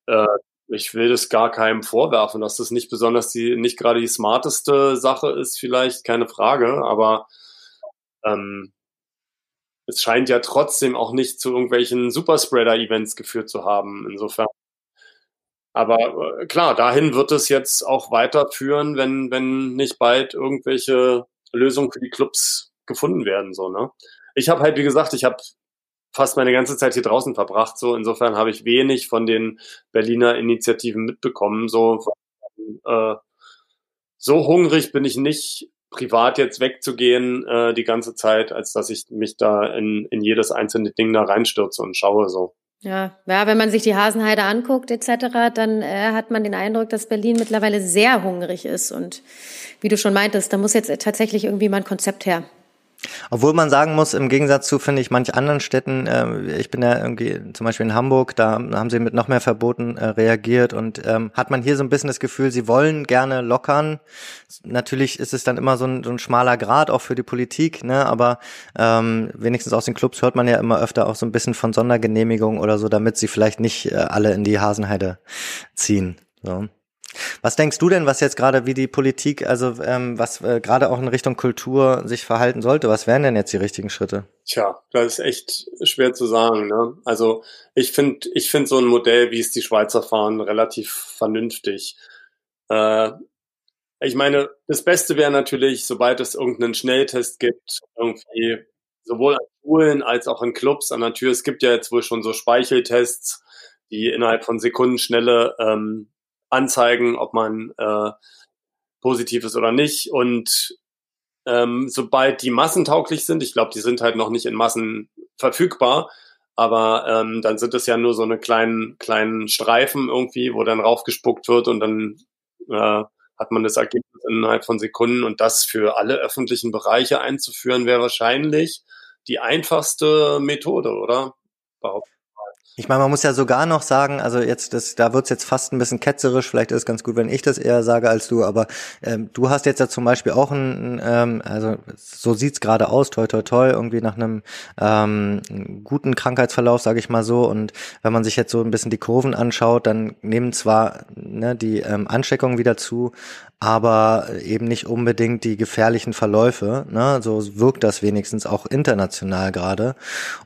Speaker 3: Äh, ich will das gar keinem vorwerfen, dass das nicht besonders die, nicht gerade die smarteste Sache ist, vielleicht, keine Frage, aber ähm, es scheint ja trotzdem auch nicht zu irgendwelchen Superspreader-Events geführt zu haben. Insofern aber äh, klar, dahin wird es jetzt auch weiterführen, wenn, wenn nicht bald irgendwelche Lösungen für die Clubs gefunden werden. So, ne? Ich habe halt, wie gesagt, ich habe fast meine ganze Zeit hier draußen verbracht. So, insofern habe ich wenig von den Berliner Initiativen mitbekommen. So, äh, so hungrig bin ich nicht, privat jetzt wegzugehen äh, die ganze Zeit, als dass ich mich da in, in jedes einzelne Ding da reinstürze und schaue. So.
Speaker 2: Ja, ja, wenn man sich die Hasenheide anguckt etc., dann äh, hat man den Eindruck, dass Berlin mittlerweile sehr hungrig ist. Und wie du schon meintest, da muss jetzt tatsächlich irgendwie mal ein Konzept her.
Speaker 4: Obwohl man sagen muss, im Gegensatz zu, finde ich, manch anderen Städten, äh, ich bin ja irgendwie zum Beispiel in Hamburg, da haben sie mit noch mehr Verboten äh, reagiert und ähm, hat man hier so ein bisschen das Gefühl, sie wollen gerne lockern. Natürlich ist es dann immer so ein, so ein schmaler Grad auch für die Politik, ne? aber ähm, wenigstens aus den Clubs hört man ja immer öfter auch so ein bisschen von Sondergenehmigung oder so, damit sie vielleicht nicht äh, alle in die Hasenheide ziehen. So. Was denkst du denn, was jetzt gerade wie die Politik, also ähm, was äh, gerade auch in Richtung Kultur sich verhalten sollte? Was wären denn jetzt die richtigen Schritte?
Speaker 3: Tja, das ist echt schwer zu sagen. Ne? Also ich finde, ich finde so ein Modell, wie es die Schweizer fahren, relativ vernünftig. Äh, ich meine, das Beste wäre natürlich, sobald es irgendeinen Schnelltest gibt, irgendwie sowohl an Schulen als auch in Clubs an der Tür. Es gibt ja jetzt wohl schon so Speicheltests, die innerhalb von Sekunden schnelle ähm, anzeigen, ob man äh, positiv ist oder nicht. Und ähm, sobald die massentauglich sind, ich glaube, die sind halt noch nicht in Massen verfügbar, aber ähm, dann sind es ja nur so eine kleinen, kleinen Streifen irgendwie, wo dann raufgespuckt wird und dann äh, hat man das Ergebnis innerhalb von Sekunden und das für alle öffentlichen Bereiche einzuführen, wäre wahrscheinlich die einfachste Methode, oder? Behaupten.
Speaker 4: Ich meine, man muss ja sogar noch sagen, also jetzt, das, da wird's jetzt fast ein bisschen ketzerisch, vielleicht ist es ganz gut, wenn ich das eher sage als du, aber ähm, du hast jetzt ja zum Beispiel auch ein, ähm, also so sieht's gerade aus, toi toi toi, irgendwie nach einem ähm, guten Krankheitsverlauf, sage ich mal so. Und wenn man sich jetzt so ein bisschen die Kurven anschaut, dann nehmen zwar ne, die ähm, Ansteckungen wieder zu, aber eben nicht unbedingt die gefährlichen Verläufe. Ne? So wirkt das wenigstens auch international gerade.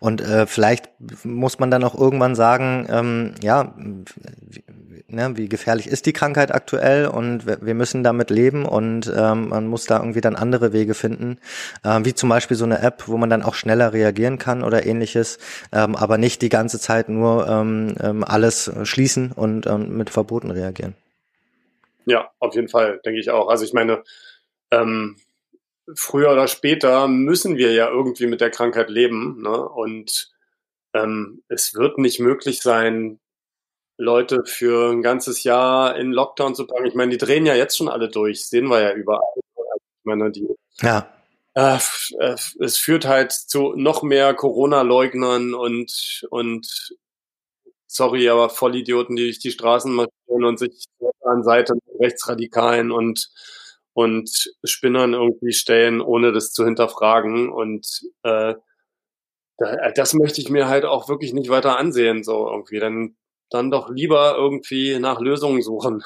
Speaker 4: Und äh, vielleicht muss man dann auch irgendwann sagen, ähm, ja, ne, wie gefährlich ist die Krankheit aktuell und wir müssen damit leben und ähm, man muss da irgendwie dann andere Wege finden, äh, wie zum Beispiel so eine App, wo man dann auch schneller reagieren kann oder ähnliches, ähm, aber nicht die ganze Zeit nur ähm, ähm alles schließen und ähm, mit Verboten reagieren.
Speaker 3: Ja, auf jeden Fall, denke ich auch. Also ich meine, ähm, früher oder später müssen wir ja irgendwie mit der Krankheit leben. Ne? Und ähm, es wird nicht möglich sein, Leute für ein ganzes Jahr in Lockdown zu packen. Ich meine, die drehen ja jetzt schon alle durch, sehen wir ja überall. Ich meine, die,
Speaker 4: ja.
Speaker 3: Äh, äh es führt halt zu noch mehr Corona-Leugnern und, und sorry, aber Vollidioten, die durch die Straßen marschieren und sich an Seite Rechtsradikalen und, und Spinnern irgendwie stellen, ohne das zu hinterfragen. Und äh, das möchte ich mir halt auch wirklich nicht weiter ansehen, so irgendwie. Dann, dann doch lieber irgendwie nach Lösungen suchen.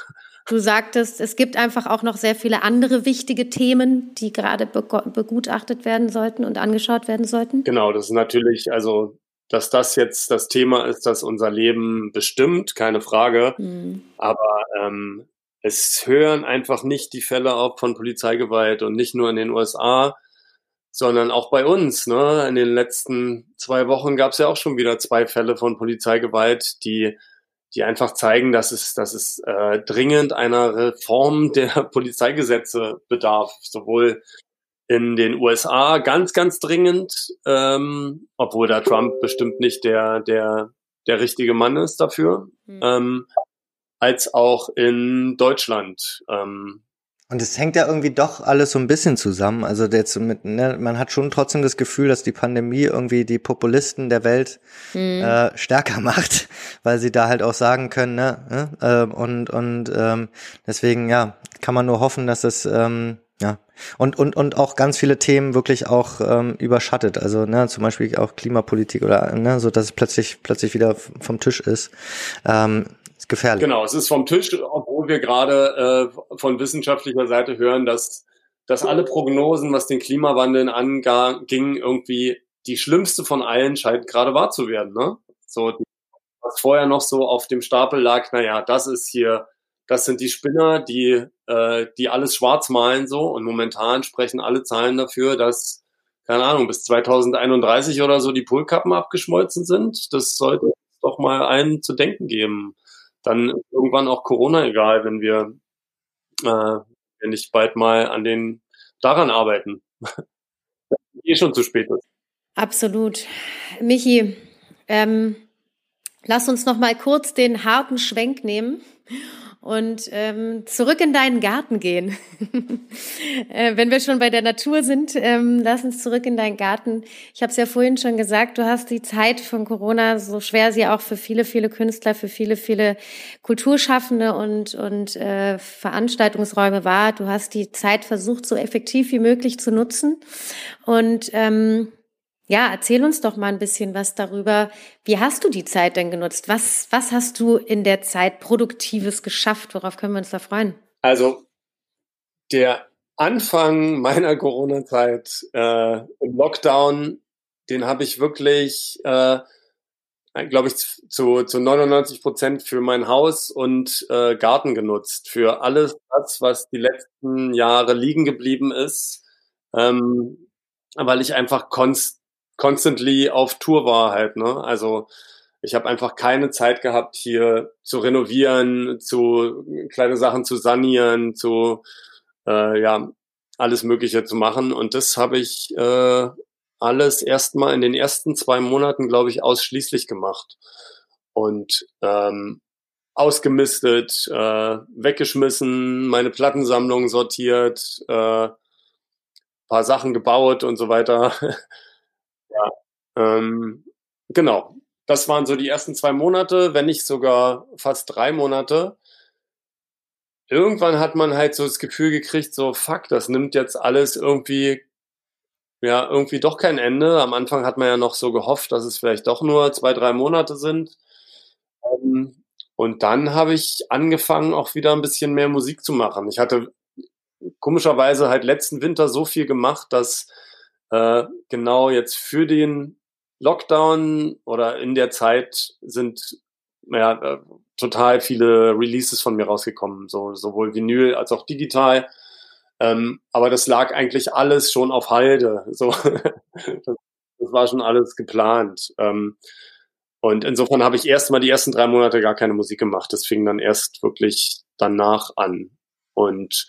Speaker 2: Du sagtest, es gibt einfach auch noch sehr viele andere wichtige Themen, die gerade begutachtet werden sollten und angeschaut werden sollten.
Speaker 3: Genau, das ist natürlich, also dass das jetzt das Thema ist, das unser Leben bestimmt, keine Frage. Mhm. Aber ähm, es hören einfach nicht die Fälle auf von Polizeigewalt und nicht nur in den USA, sondern auch bei uns. Ne? In den letzten zwei Wochen gab es ja auch schon wieder zwei Fälle von Polizeigewalt, die die einfach zeigen, dass es, dass es äh, dringend einer Reform der Polizeigesetze bedarf, sowohl in den USA ganz, ganz dringend, ähm, obwohl da Trump bestimmt nicht der, der, der richtige Mann ist dafür, mhm. ähm, als auch in Deutschland. Ähm,
Speaker 4: und es hängt ja irgendwie doch alles so ein bisschen zusammen. Also jetzt mit, ne, man hat schon trotzdem das Gefühl, dass die Pandemie irgendwie die Populisten der Welt mhm. äh, stärker macht, weil sie da halt auch sagen können, ne? Äh, und und ähm, deswegen ja, kann man nur hoffen, dass es ähm, ja. Und, und, und auch ganz viele Themen wirklich auch ähm, überschattet. Also, ne, zum Beispiel auch Klimapolitik oder ne, so dass es plötzlich, plötzlich wieder vom Tisch ist. Ähm, ist gefährlich.
Speaker 3: Genau, es ist vom Tisch, obwohl wir gerade äh, von wissenschaftlicher Seite hören, dass, dass alle Prognosen, was den Klimawandel anging, irgendwie die schlimmste von allen scheint gerade wahr zu werden. Ne? So, was vorher noch so auf dem Stapel lag, naja, das ist hier das sind die Spinner, die, äh, die alles schwarz malen so und momentan sprechen alle Zahlen dafür, dass, keine Ahnung, bis 2031 oder so die Polkappen abgeschmolzen sind. Das sollte doch mal einen zu denken geben. Dann irgendwann auch Corona egal, wenn wir, äh, wenn nicht bald mal an den daran arbeiten. eh schon zu spät ist.
Speaker 2: Absolut. Michi, ähm, lass uns noch mal kurz den harten Schwenk nehmen und ähm, zurück in deinen Garten gehen. äh, wenn wir schon bei der Natur sind, ähm, lass uns zurück in deinen Garten. Ich habe es ja vorhin schon gesagt, du hast die Zeit von Corona, so schwer sie auch für viele, viele Künstler, für viele, viele Kulturschaffende und, und äh, Veranstaltungsräume war. Du hast die Zeit versucht, so effektiv wie möglich zu nutzen. Und ähm, ja, erzähl uns doch mal ein bisschen was darüber. Wie hast du die Zeit denn genutzt? Was, was hast du in der Zeit Produktives geschafft? Worauf können wir uns da freuen?
Speaker 3: Also, der Anfang meiner Corona-Zeit äh, im Lockdown, den habe ich wirklich, äh, glaube ich, zu, zu 99 Prozent für mein Haus und äh, Garten genutzt. Für alles das, was die letzten Jahre liegen geblieben ist. Ähm, weil ich einfach konst constantly auf Tour war halt, ne? Also ich habe einfach keine Zeit gehabt, hier zu renovieren, zu kleine Sachen zu sanieren, zu äh, ja alles Mögliche zu machen. Und das habe ich äh, alles erstmal in den ersten zwei Monaten, glaube ich, ausschließlich gemacht. Und ähm, ausgemistet, äh, weggeschmissen, meine Plattensammlung sortiert, äh, paar Sachen gebaut und so weiter. Ja, ähm, genau. Das waren so die ersten zwei Monate, wenn nicht sogar fast drei Monate. Irgendwann hat man halt so das Gefühl gekriegt, so fuck, das nimmt jetzt alles irgendwie, ja, irgendwie doch kein Ende. Am Anfang hat man ja noch so gehofft, dass es vielleicht doch nur zwei, drei Monate sind. Ähm, und dann habe ich angefangen, auch wieder ein bisschen mehr Musik zu machen. Ich hatte komischerweise halt letzten Winter so viel gemacht, dass äh, genau jetzt für den Lockdown oder in der Zeit sind ja, äh, total viele Releases von mir rausgekommen, so sowohl Vinyl als auch digital. Ähm, aber das lag eigentlich alles schon auf Halde. So, das, das war schon alles geplant. Ähm, und insofern habe ich erst mal die ersten drei Monate gar keine Musik gemacht. Das fing dann erst wirklich danach an. Und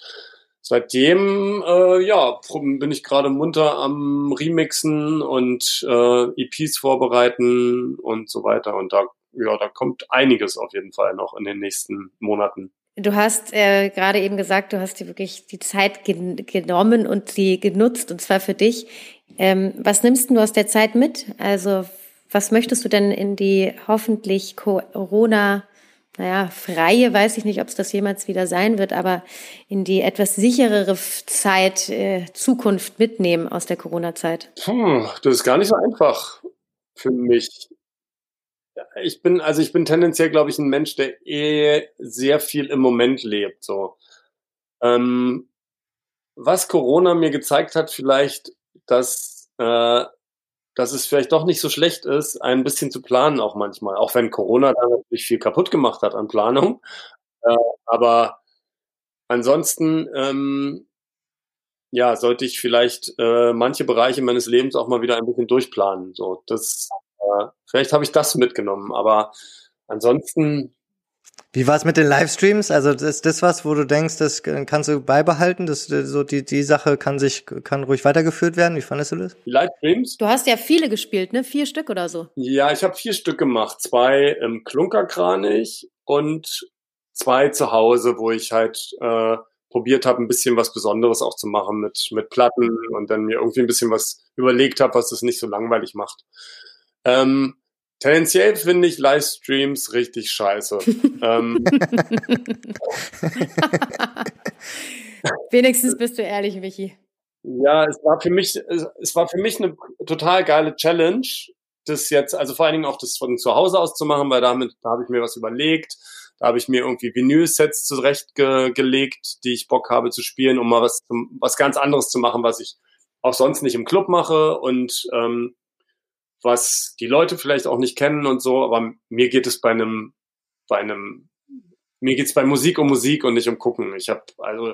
Speaker 3: seitdem äh, ja, bin ich gerade munter am Remixen und äh, EPs vorbereiten und so weiter. Und da, ja, da kommt einiges auf jeden Fall noch in den nächsten Monaten.
Speaker 2: Du hast äh, gerade eben gesagt, du hast dir wirklich die Zeit gen genommen und sie genutzt, und zwar für dich. Ähm, was nimmst du aus der Zeit mit? Also was möchtest du denn in die hoffentlich Corona naja, freie, weiß ich nicht, ob es das jemals wieder sein wird, aber in die etwas sicherere Zeit, äh, Zukunft mitnehmen aus der Corona-Zeit?
Speaker 3: Hm, das ist gar nicht so einfach für mich. Ich bin, also ich bin tendenziell, glaube ich, ein Mensch, der eh sehr viel im Moment lebt. So. Ähm, was Corona mir gezeigt hat, vielleicht, dass äh, dass es vielleicht doch nicht so schlecht ist, ein bisschen zu planen auch manchmal. Auch wenn Corona da natürlich viel kaputt gemacht hat an Planung. Äh, aber ansonsten, ähm, ja, sollte ich vielleicht äh, manche Bereiche meines Lebens auch mal wieder ein bisschen durchplanen. So, das, äh, vielleicht habe ich das mitgenommen, aber ansonsten
Speaker 4: wie war es mit den Livestreams? Also ist das was, wo du denkst, das kannst du beibehalten? Das, so die, die Sache kann sich, kann ruhig weitergeführt werden. Wie fandest du das?
Speaker 3: Die Livestreams?
Speaker 2: Du hast ja viele gespielt, ne? Vier Stück oder so.
Speaker 3: Ja, ich habe vier Stück gemacht. Zwei im Klunkerkranich und zwei zu Hause, wo ich halt äh, probiert habe, ein bisschen was Besonderes auch zu machen mit, mit Platten und dann mir irgendwie ein bisschen was überlegt habe, was das nicht so langweilig macht. Ähm, Tendenziell finde ich Livestreams richtig scheiße. ähm.
Speaker 2: Wenigstens bist du ehrlich, Michi.
Speaker 3: Ja, es war für mich, es war für mich eine total geile Challenge, das jetzt, also vor allen Dingen auch das von zu Hause aus zu machen, weil damit, da habe ich mir was überlegt. Da habe ich mir irgendwie Vinyl-Sets zurechtgelegt, die ich Bock habe zu spielen, um mal was, was ganz anderes zu machen, was ich auch sonst nicht im Club mache. Und ähm, was die Leute vielleicht auch nicht kennen und so, aber mir geht es bei einem, bei einem, mir geht es bei Musik um Musik und nicht um Gucken. Ich habe, also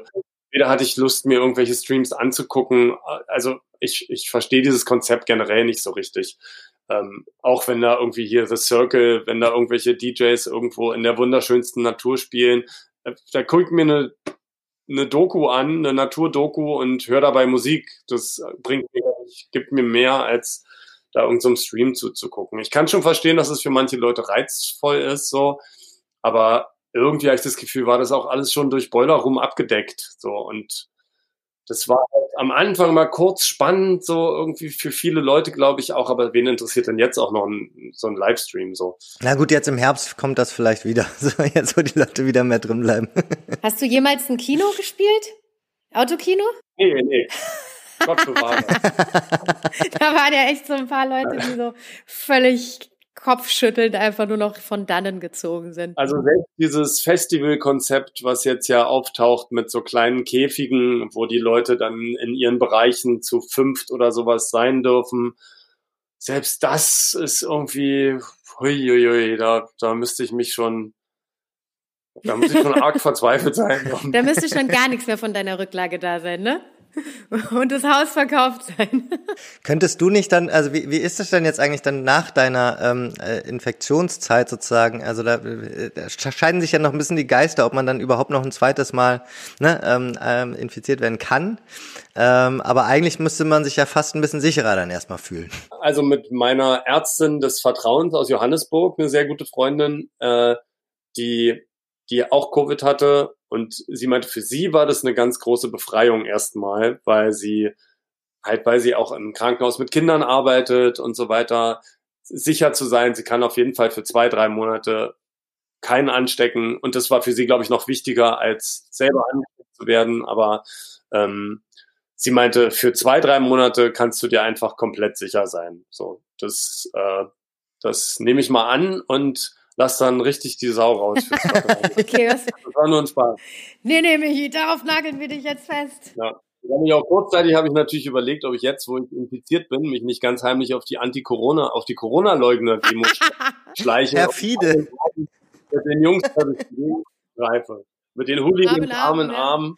Speaker 3: weder hatte ich Lust, mir irgendwelche Streams anzugucken. Also ich, ich verstehe dieses Konzept generell nicht so richtig. Ähm, auch wenn da irgendwie hier The Circle, wenn da irgendwelche DJs irgendwo in der wunderschönsten Natur spielen, äh, da guckt mir eine, eine Doku an, eine Naturdoku und hör dabei Musik. Das bringt mir, gibt mir mehr als da irgendeinem so Stream zuzugucken. Ich kann schon verstehen, dass es für manche Leute reizvoll ist, so, aber irgendwie habe ich das Gefühl, war das auch alles schon durch Boiler Room abgedeckt, so und das war halt am Anfang mal kurz spannend, so irgendwie für viele Leute, glaube ich auch, aber wen interessiert denn jetzt auch noch ein, so ein Livestream so?
Speaker 4: Na gut, jetzt im Herbst kommt das vielleicht wieder, so jetzt wo die Leute wieder mehr drin bleiben.
Speaker 2: Hast du jemals ein Kino gespielt? Autokino?
Speaker 3: Nee, nee. Gott bewahre.
Speaker 2: da waren ja echt so ein paar Leute, die so völlig kopfschüttelnd einfach nur noch von dannen gezogen sind.
Speaker 3: Also selbst dieses Festivalkonzept, was jetzt ja auftaucht mit so kleinen Käfigen, wo die Leute dann in ihren Bereichen zu fünft oder sowas sein dürfen, selbst das ist irgendwie, huiuiui, da, da müsste ich mich schon da muss ich schon arg verzweifelt sein.
Speaker 2: Da müsste schon gar nichts mehr von deiner Rücklage da sein, ne? Und das Haus verkauft sein.
Speaker 4: Könntest du nicht dann, also wie, wie ist es denn jetzt eigentlich dann nach deiner ähm, äh, Infektionszeit sozusagen? Also da, äh, da scheiden sich ja noch ein bisschen die Geister, ob man dann überhaupt noch ein zweites Mal ne, ähm, ähm, infiziert werden kann. Ähm, aber eigentlich müsste man sich ja fast ein bisschen sicherer dann erstmal fühlen.
Speaker 3: Also mit meiner Ärztin des Vertrauens aus Johannesburg, eine sehr gute Freundin, äh, die die auch Covid hatte. Und sie meinte, für sie war das eine ganz große Befreiung erstmal, weil sie halt, weil sie auch im Krankenhaus mit Kindern arbeitet und so weiter, sicher zu sein, sie kann auf jeden Fall für zwei, drei Monate keinen anstecken. Und das war für sie, glaube ich, noch wichtiger, als selber angesteckt zu werden. Aber ähm, sie meinte, für zwei, drei Monate kannst du dir einfach komplett sicher sein. So, das, äh, das nehme ich mal an und lass dann richtig die Sau raus. okay, was? Das war nur ein Spaß.
Speaker 2: Nee, nee, Michi, darauf nageln wir dich jetzt fest.
Speaker 3: Ja. Dann ich auch kurzzeitig habe ich natürlich überlegt, ob ich jetzt, wo ich infiziert bin, mich nicht ganz heimlich auf die Anti-Corona, auf die Corona-Leugner-Demo schleiche.
Speaker 4: Herr Fiede.
Speaker 3: Mit den Jungs greife. Mit den Hooligans Arm in Arm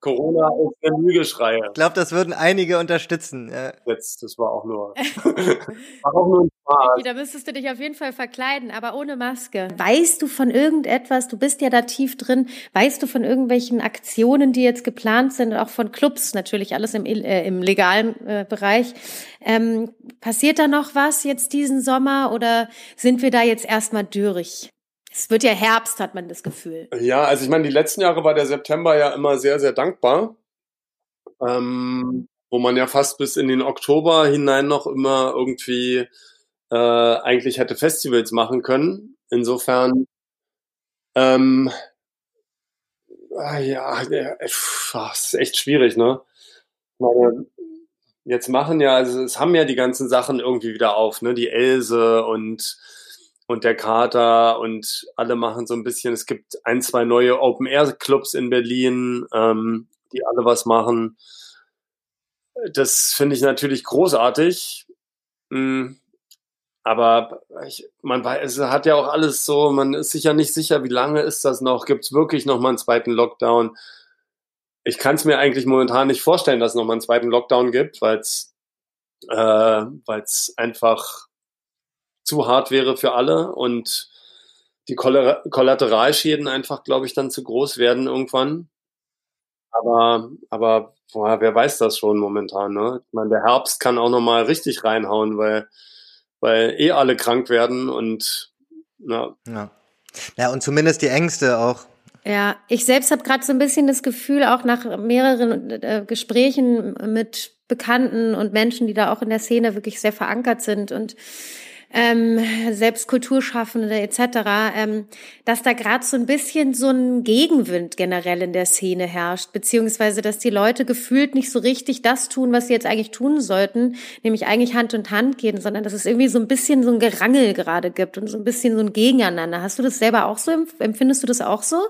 Speaker 3: Corona ist eine Lügeschreie.
Speaker 4: Ich glaube, das würden einige unterstützen. Ja.
Speaker 3: Jetzt, das war auch nur, war auch nur ein Spaß.
Speaker 2: Da müsstest du dich auf jeden Fall verkleiden, aber ohne Maske. Weißt du von irgendetwas, du bist ja da tief drin, weißt du von irgendwelchen Aktionen, die jetzt geplant sind, auch von Clubs, natürlich alles im, äh, im legalen äh, Bereich. Ähm, passiert da noch was jetzt diesen Sommer oder sind wir da jetzt erstmal durch? Es wird ja Herbst, hat man das Gefühl.
Speaker 3: Ja, also ich meine, die letzten Jahre war der September ja immer sehr, sehr dankbar. Ähm, wo man ja fast bis in den Oktober hinein noch immer irgendwie äh, eigentlich hätte Festivals machen können. Insofern, ähm, ah, ja, es ist echt schwierig, ne? Meine, jetzt machen ja, also es haben ja die ganzen Sachen irgendwie wieder auf, ne? Die Else und und der Kater und alle machen so ein bisschen. Es gibt ein, zwei neue Open-Air-Clubs in Berlin, ähm, die alle was machen. Das finde ich natürlich großartig. Mm, aber ich, man weiß, es hat ja auch alles so, man ist sich ja nicht sicher, wie lange ist das noch? Gibt es wirklich noch mal einen zweiten Lockdown? Ich kann es mir eigentlich momentan nicht vorstellen, dass es noch mal einen zweiten Lockdown gibt, weil es äh, weil's einfach zu hart wäre für alle und die Kollateralschäden einfach, glaube ich, dann zu groß werden irgendwann. Aber, aber boah, wer weiß das schon momentan, ne? Ich meine, der Herbst kann auch nochmal richtig reinhauen, weil, weil eh alle krank werden und
Speaker 4: na. Ja. Ja, und zumindest die Ängste auch.
Speaker 2: Ja, ich selbst habe gerade so ein bisschen das Gefühl, auch nach mehreren äh, Gesprächen mit Bekannten und Menschen, die da auch in der Szene wirklich sehr verankert sind und ähm, selbst Kulturschaffende etc., ähm, dass da gerade so ein bisschen so ein Gegenwind generell in der Szene herrscht, beziehungsweise dass die Leute gefühlt nicht so richtig das tun, was sie jetzt eigentlich tun sollten, nämlich eigentlich Hand in Hand gehen, sondern dass es irgendwie so ein bisschen so ein Gerangel gerade gibt und so ein bisschen so ein Gegeneinander. Hast du das selber auch so? Empfindest du das auch so?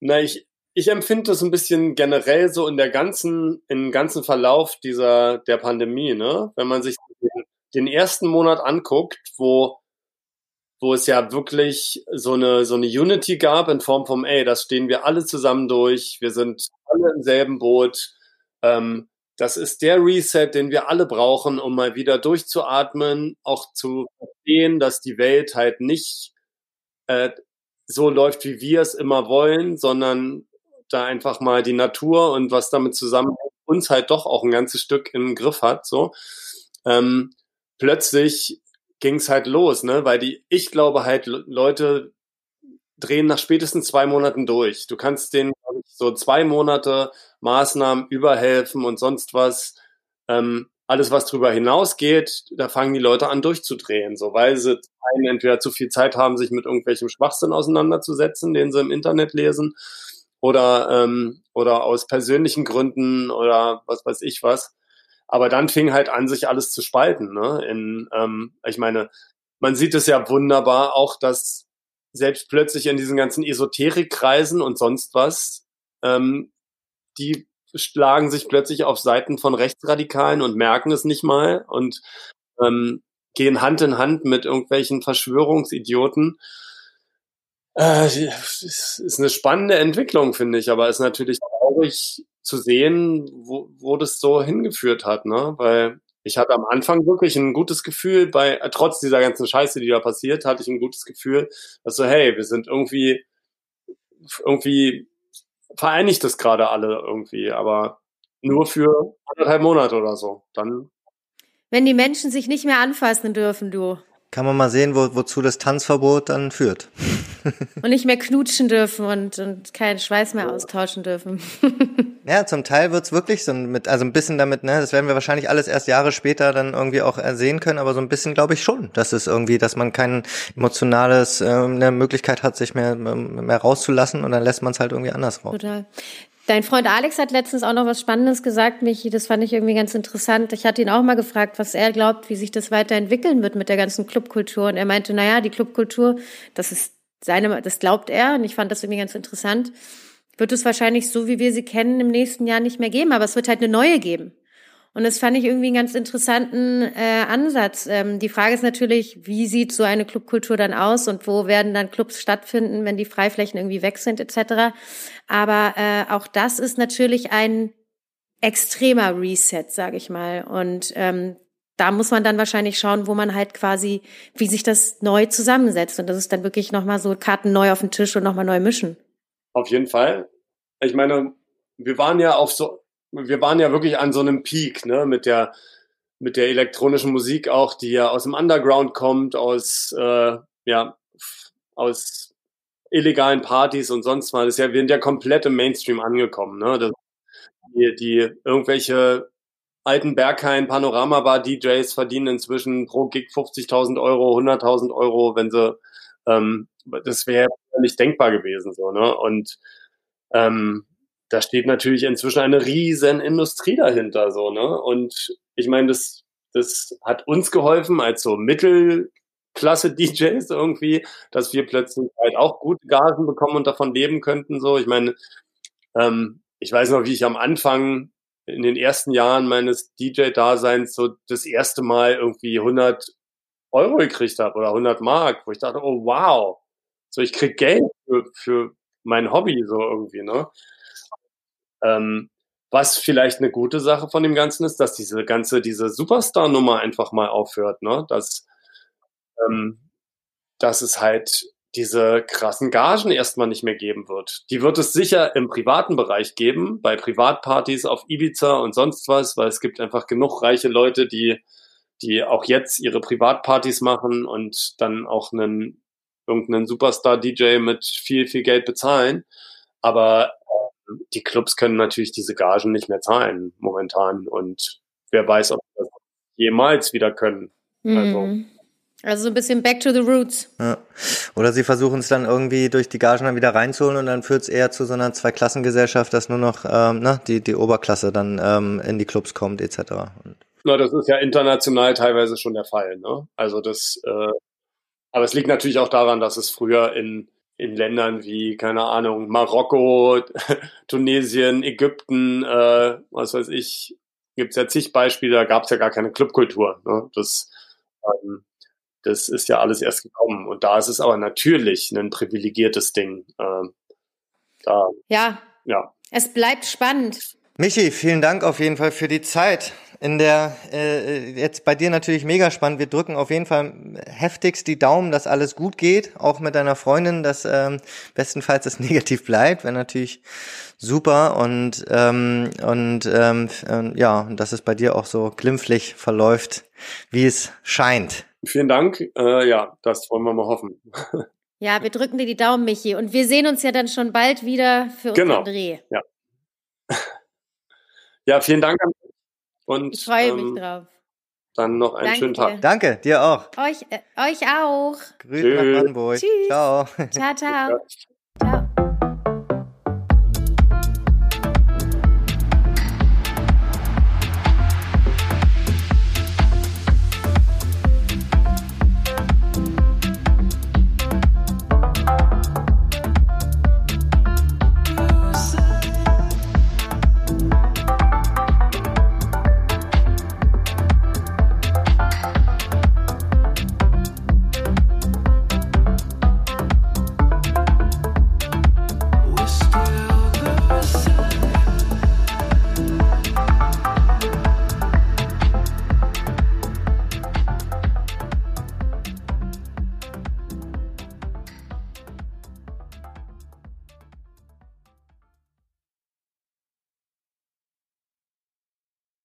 Speaker 3: Na, ich, ich empfinde das ein bisschen generell so in der ganzen, im ganzen Verlauf dieser, der Pandemie, ne? Wenn man sich den den ersten Monat anguckt, wo wo es ja wirklich so eine, so eine Unity gab in Form von, ey, das stehen wir alle zusammen durch, wir sind alle im selben Boot. Ähm, das ist der Reset, den wir alle brauchen, um mal wieder durchzuatmen, auch zu verstehen, dass die Welt halt nicht äh, so läuft, wie wir es immer wollen, sondern da einfach mal die Natur und was damit zusammen uns halt doch auch ein ganzes Stück im Griff hat. So. Ähm, plötzlich ging es halt los, ne? Weil die, ich glaube halt, Leute drehen nach spätestens zwei Monaten durch. Du kannst denen so zwei Monate Maßnahmen überhelfen und sonst was. Ähm, alles, was drüber hinausgeht, da fangen die Leute an durchzudrehen, so weil sie einen entweder zu viel Zeit haben, sich mit irgendwelchem Schwachsinn auseinanderzusetzen, den sie im Internet lesen, oder ähm, oder aus persönlichen Gründen oder was weiß ich was. Aber dann fing halt an, sich alles zu spalten. Ne? In, ähm, ich meine, man sieht es ja wunderbar auch, dass selbst plötzlich in diesen ganzen Esoterikkreisen und sonst was, ähm, die schlagen sich plötzlich auf Seiten von Rechtsradikalen und merken es nicht mal und ähm, gehen Hand in Hand mit irgendwelchen Verschwörungsidioten. Äh, ist eine spannende Entwicklung, finde ich, aber ist natürlich traurig, zu sehen, wo, wo das so hingeführt hat, ne? Weil ich hatte am Anfang wirklich ein gutes Gefühl, bei, äh, trotz dieser ganzen Scheiße, die da passiert, hatte ich ein gutes Gefühl, dass so, hey, wir sind irgendwie, irgendwie vereinigt das gerade alle irgendwie, aber nur für anderthalb Monate oder so. Dann.
Speaker 2: Wenn die Menschen sich nicht mehr anfassen dürfen, du.
Speaker 4: Kann man mal sehen, wo, wozu das Tanzverbot dann führt.
Speaker 2: und nicht mehr knutschen dürfen und, und keinen Schweiß mehr austauschen dürfen.
Speaker 4: ja, zum Teil wird's wirklich so mit, also ein bisschen damit, ne, das werden wir wahrscheinlich alles erst Jahre später dann irgendwie auch sehen können, aber so ein bisschen glaube ich schon, dass es irgendwie, dass man kein emotionales, äh, eine Möglichkeit hat, sich mehr, mehr rauszulassen und dann lässt man es halt irgendwie anders raus.
Speaker 2: Total. Dein Freund Alex hat letztens auch noch was Spannendes gesagt, Michi. Das fand ich irgendwie ganz interessant. Ich hatte ihn auch mal gefragt, was er glaubt, wie sich das weiterentwickeln wird mit der ganzen Clubkultur. Und er meinte, naja, die Clubkultur, das ist seine, das glaubt er, und ich fand das irgendwie ganz interessant, wird es wahrscheinlich so, wie wir sie kennen, im nächsten Jahr nicht mehr geben, aber es wird halt eine neue geben. Und das fand ich irgendwie einen ganz interessanten äh, Ansatz. Ähm, die Frage ist natürlich, wie sieht so eine Clubkultur dann aus und wo werden dann Clubs stattfinden, wenn die Freiflächen irgendwie weg sind etc. Aber äh, auch das ist natürlich ein extremer Reset, sage ich mal. Und ähm, da muss man dann wahrscheinlich schauen, wo man halt quasi, wie sich das neu zusammensetzt. Und das ist dann wirklich nochmal so Karten neu auf den Tisch und nochmal neu mischen.
Speaker 3: Auf jeden Fall. Ich meine, wir waren ja auf so, wir waren ja wirklich an so einem Peak, ne, mit der, mit der elektronischen Musik auch, die ja aus dem Underground kommt, aus, äh, ja, aus illegalen Partys und sonst was. Das ist ja, wir sind ja komplett im Mainstream angekommen, ne. Das, die, die irgendwelche alten Berghain Panorama Bar DJs verdienen inzwischen pro Gig 50.000 Euro, 100.000 Euro, wenn sie, ähm, das wäre nicht denkbar gewesen, so, ne? Und, ähm, da steht natürlich inzwischen eine riesen Industrie dahinter, so, ne? Und ich meine, das, das hat uns geholfen als so Mittelklasse DJs irgendwie, dass wir plötzlich halt auch gute Gagen bekommen und davon leben könnten, so. Ich meine, ähm, ich weiß noch, wie ich am Anfang in den ersten Jahren meines DJ-Daseins so das erste Mal irgendwie 100 Euro gekriegt habe oder 100 Mark, wo ich dachte, oh wow, so ich krieg Geld für, für mein Hobby so irgendwie, ne? Ähm, was vielleicht eine gute Sache von dem Ganzen ist, dass diese ganze, diese Superstar-Nummer einfach mal aufhört, ne? Dass, ähm, dass es halt diese krassen Gagen erstmal nicht mehr geben wird. Die wird es sicher im privaten Bereich geben, bei Privatpartys auf Ibiza und sonst was, weil es gibt einfach genug reiche Leute, die, die auch jetzt ihre Privatpartys machen und dann auch einen irgendeinen Superstar-DJ mit viel, viel Geld bezahlen. Aber die Clubs können natürlich diese Gagen nicht mehr zahlen momentan. Und wer weiß, ob sie das jemals wieder können.
Speaker 2: Mhm. Also. Also so ein bisschen back to the roots.
Speaker 4: Ja. Oder sie versuchen es dann irgendwie durch die Gagen dann wieder reinzuholen und dann führt es eher zu so einer Zweiklassengesellschaft, dass nur noch ähm, ne, die, die Oberklasse dann ähm, in die Clubs kommt etc. Und
Speaker 3: Na, das ist ja international teilweise schon der Fall. Ne? Also das, äh, aber es liegt natürlich auch daran, dass es früher in in Ländern wie, keine Ahnung, Marokko, Tunesien, Ägypten, äh, was weiß ich, gibt es ja zig Beispiele, da gab es ja gar keine Clubkultur. Ne? Das, ähm, das ist ja alles erst gekommen. Und da ist es aber natürlich ein privilegiertes Ding. Ähm, da,
Speaker 2: ja.
Speaker 3: ja.
Speaker 2: Es bleibt spannend.
Speaker 4: Michi, vielen Dank auf jeden Fall für die Zeit. In der äh, jetzt bei dir natürlich mega spannend. Wir drücken auf jeden Fall heftigst die Daumen, dass alles gut geht, auch mit deiner Freundin, dass ähm, bestenfalls es negativ bleibt, wäre natürlich super und ähm, und ähm, äh, ja, dass es bei dir auch so glimpflich verläuft, wie es scheint.
Speaker 3: Vielen Dank. Äh, ja, das wollen wir mal hoffen.
Speaker 2: Ja, wir drücken dir die Daumen, Michi. Und wir sehen uns ja dann schon bald wieder für unseren
Speaker 3: genau.
Speaker 2: Dreh.
Speaker 3: Ja. ja, vielen Dank. Und,
Speaker 2: ich freue ähm, mich drauf.
Speaker 3: Dann noch einen
Speaker 2: Danke.
Speaker 3: schönen Tag.
Speaker 4: Danke, dir auch.
Speaker 2: Euch, äh, euch auch.
Speaker 4: Grüß nach Brandenburg.
Speaker 2: Tschüss.
Speaker 4: Ciao.
Speaker 2: Ciao, ciao.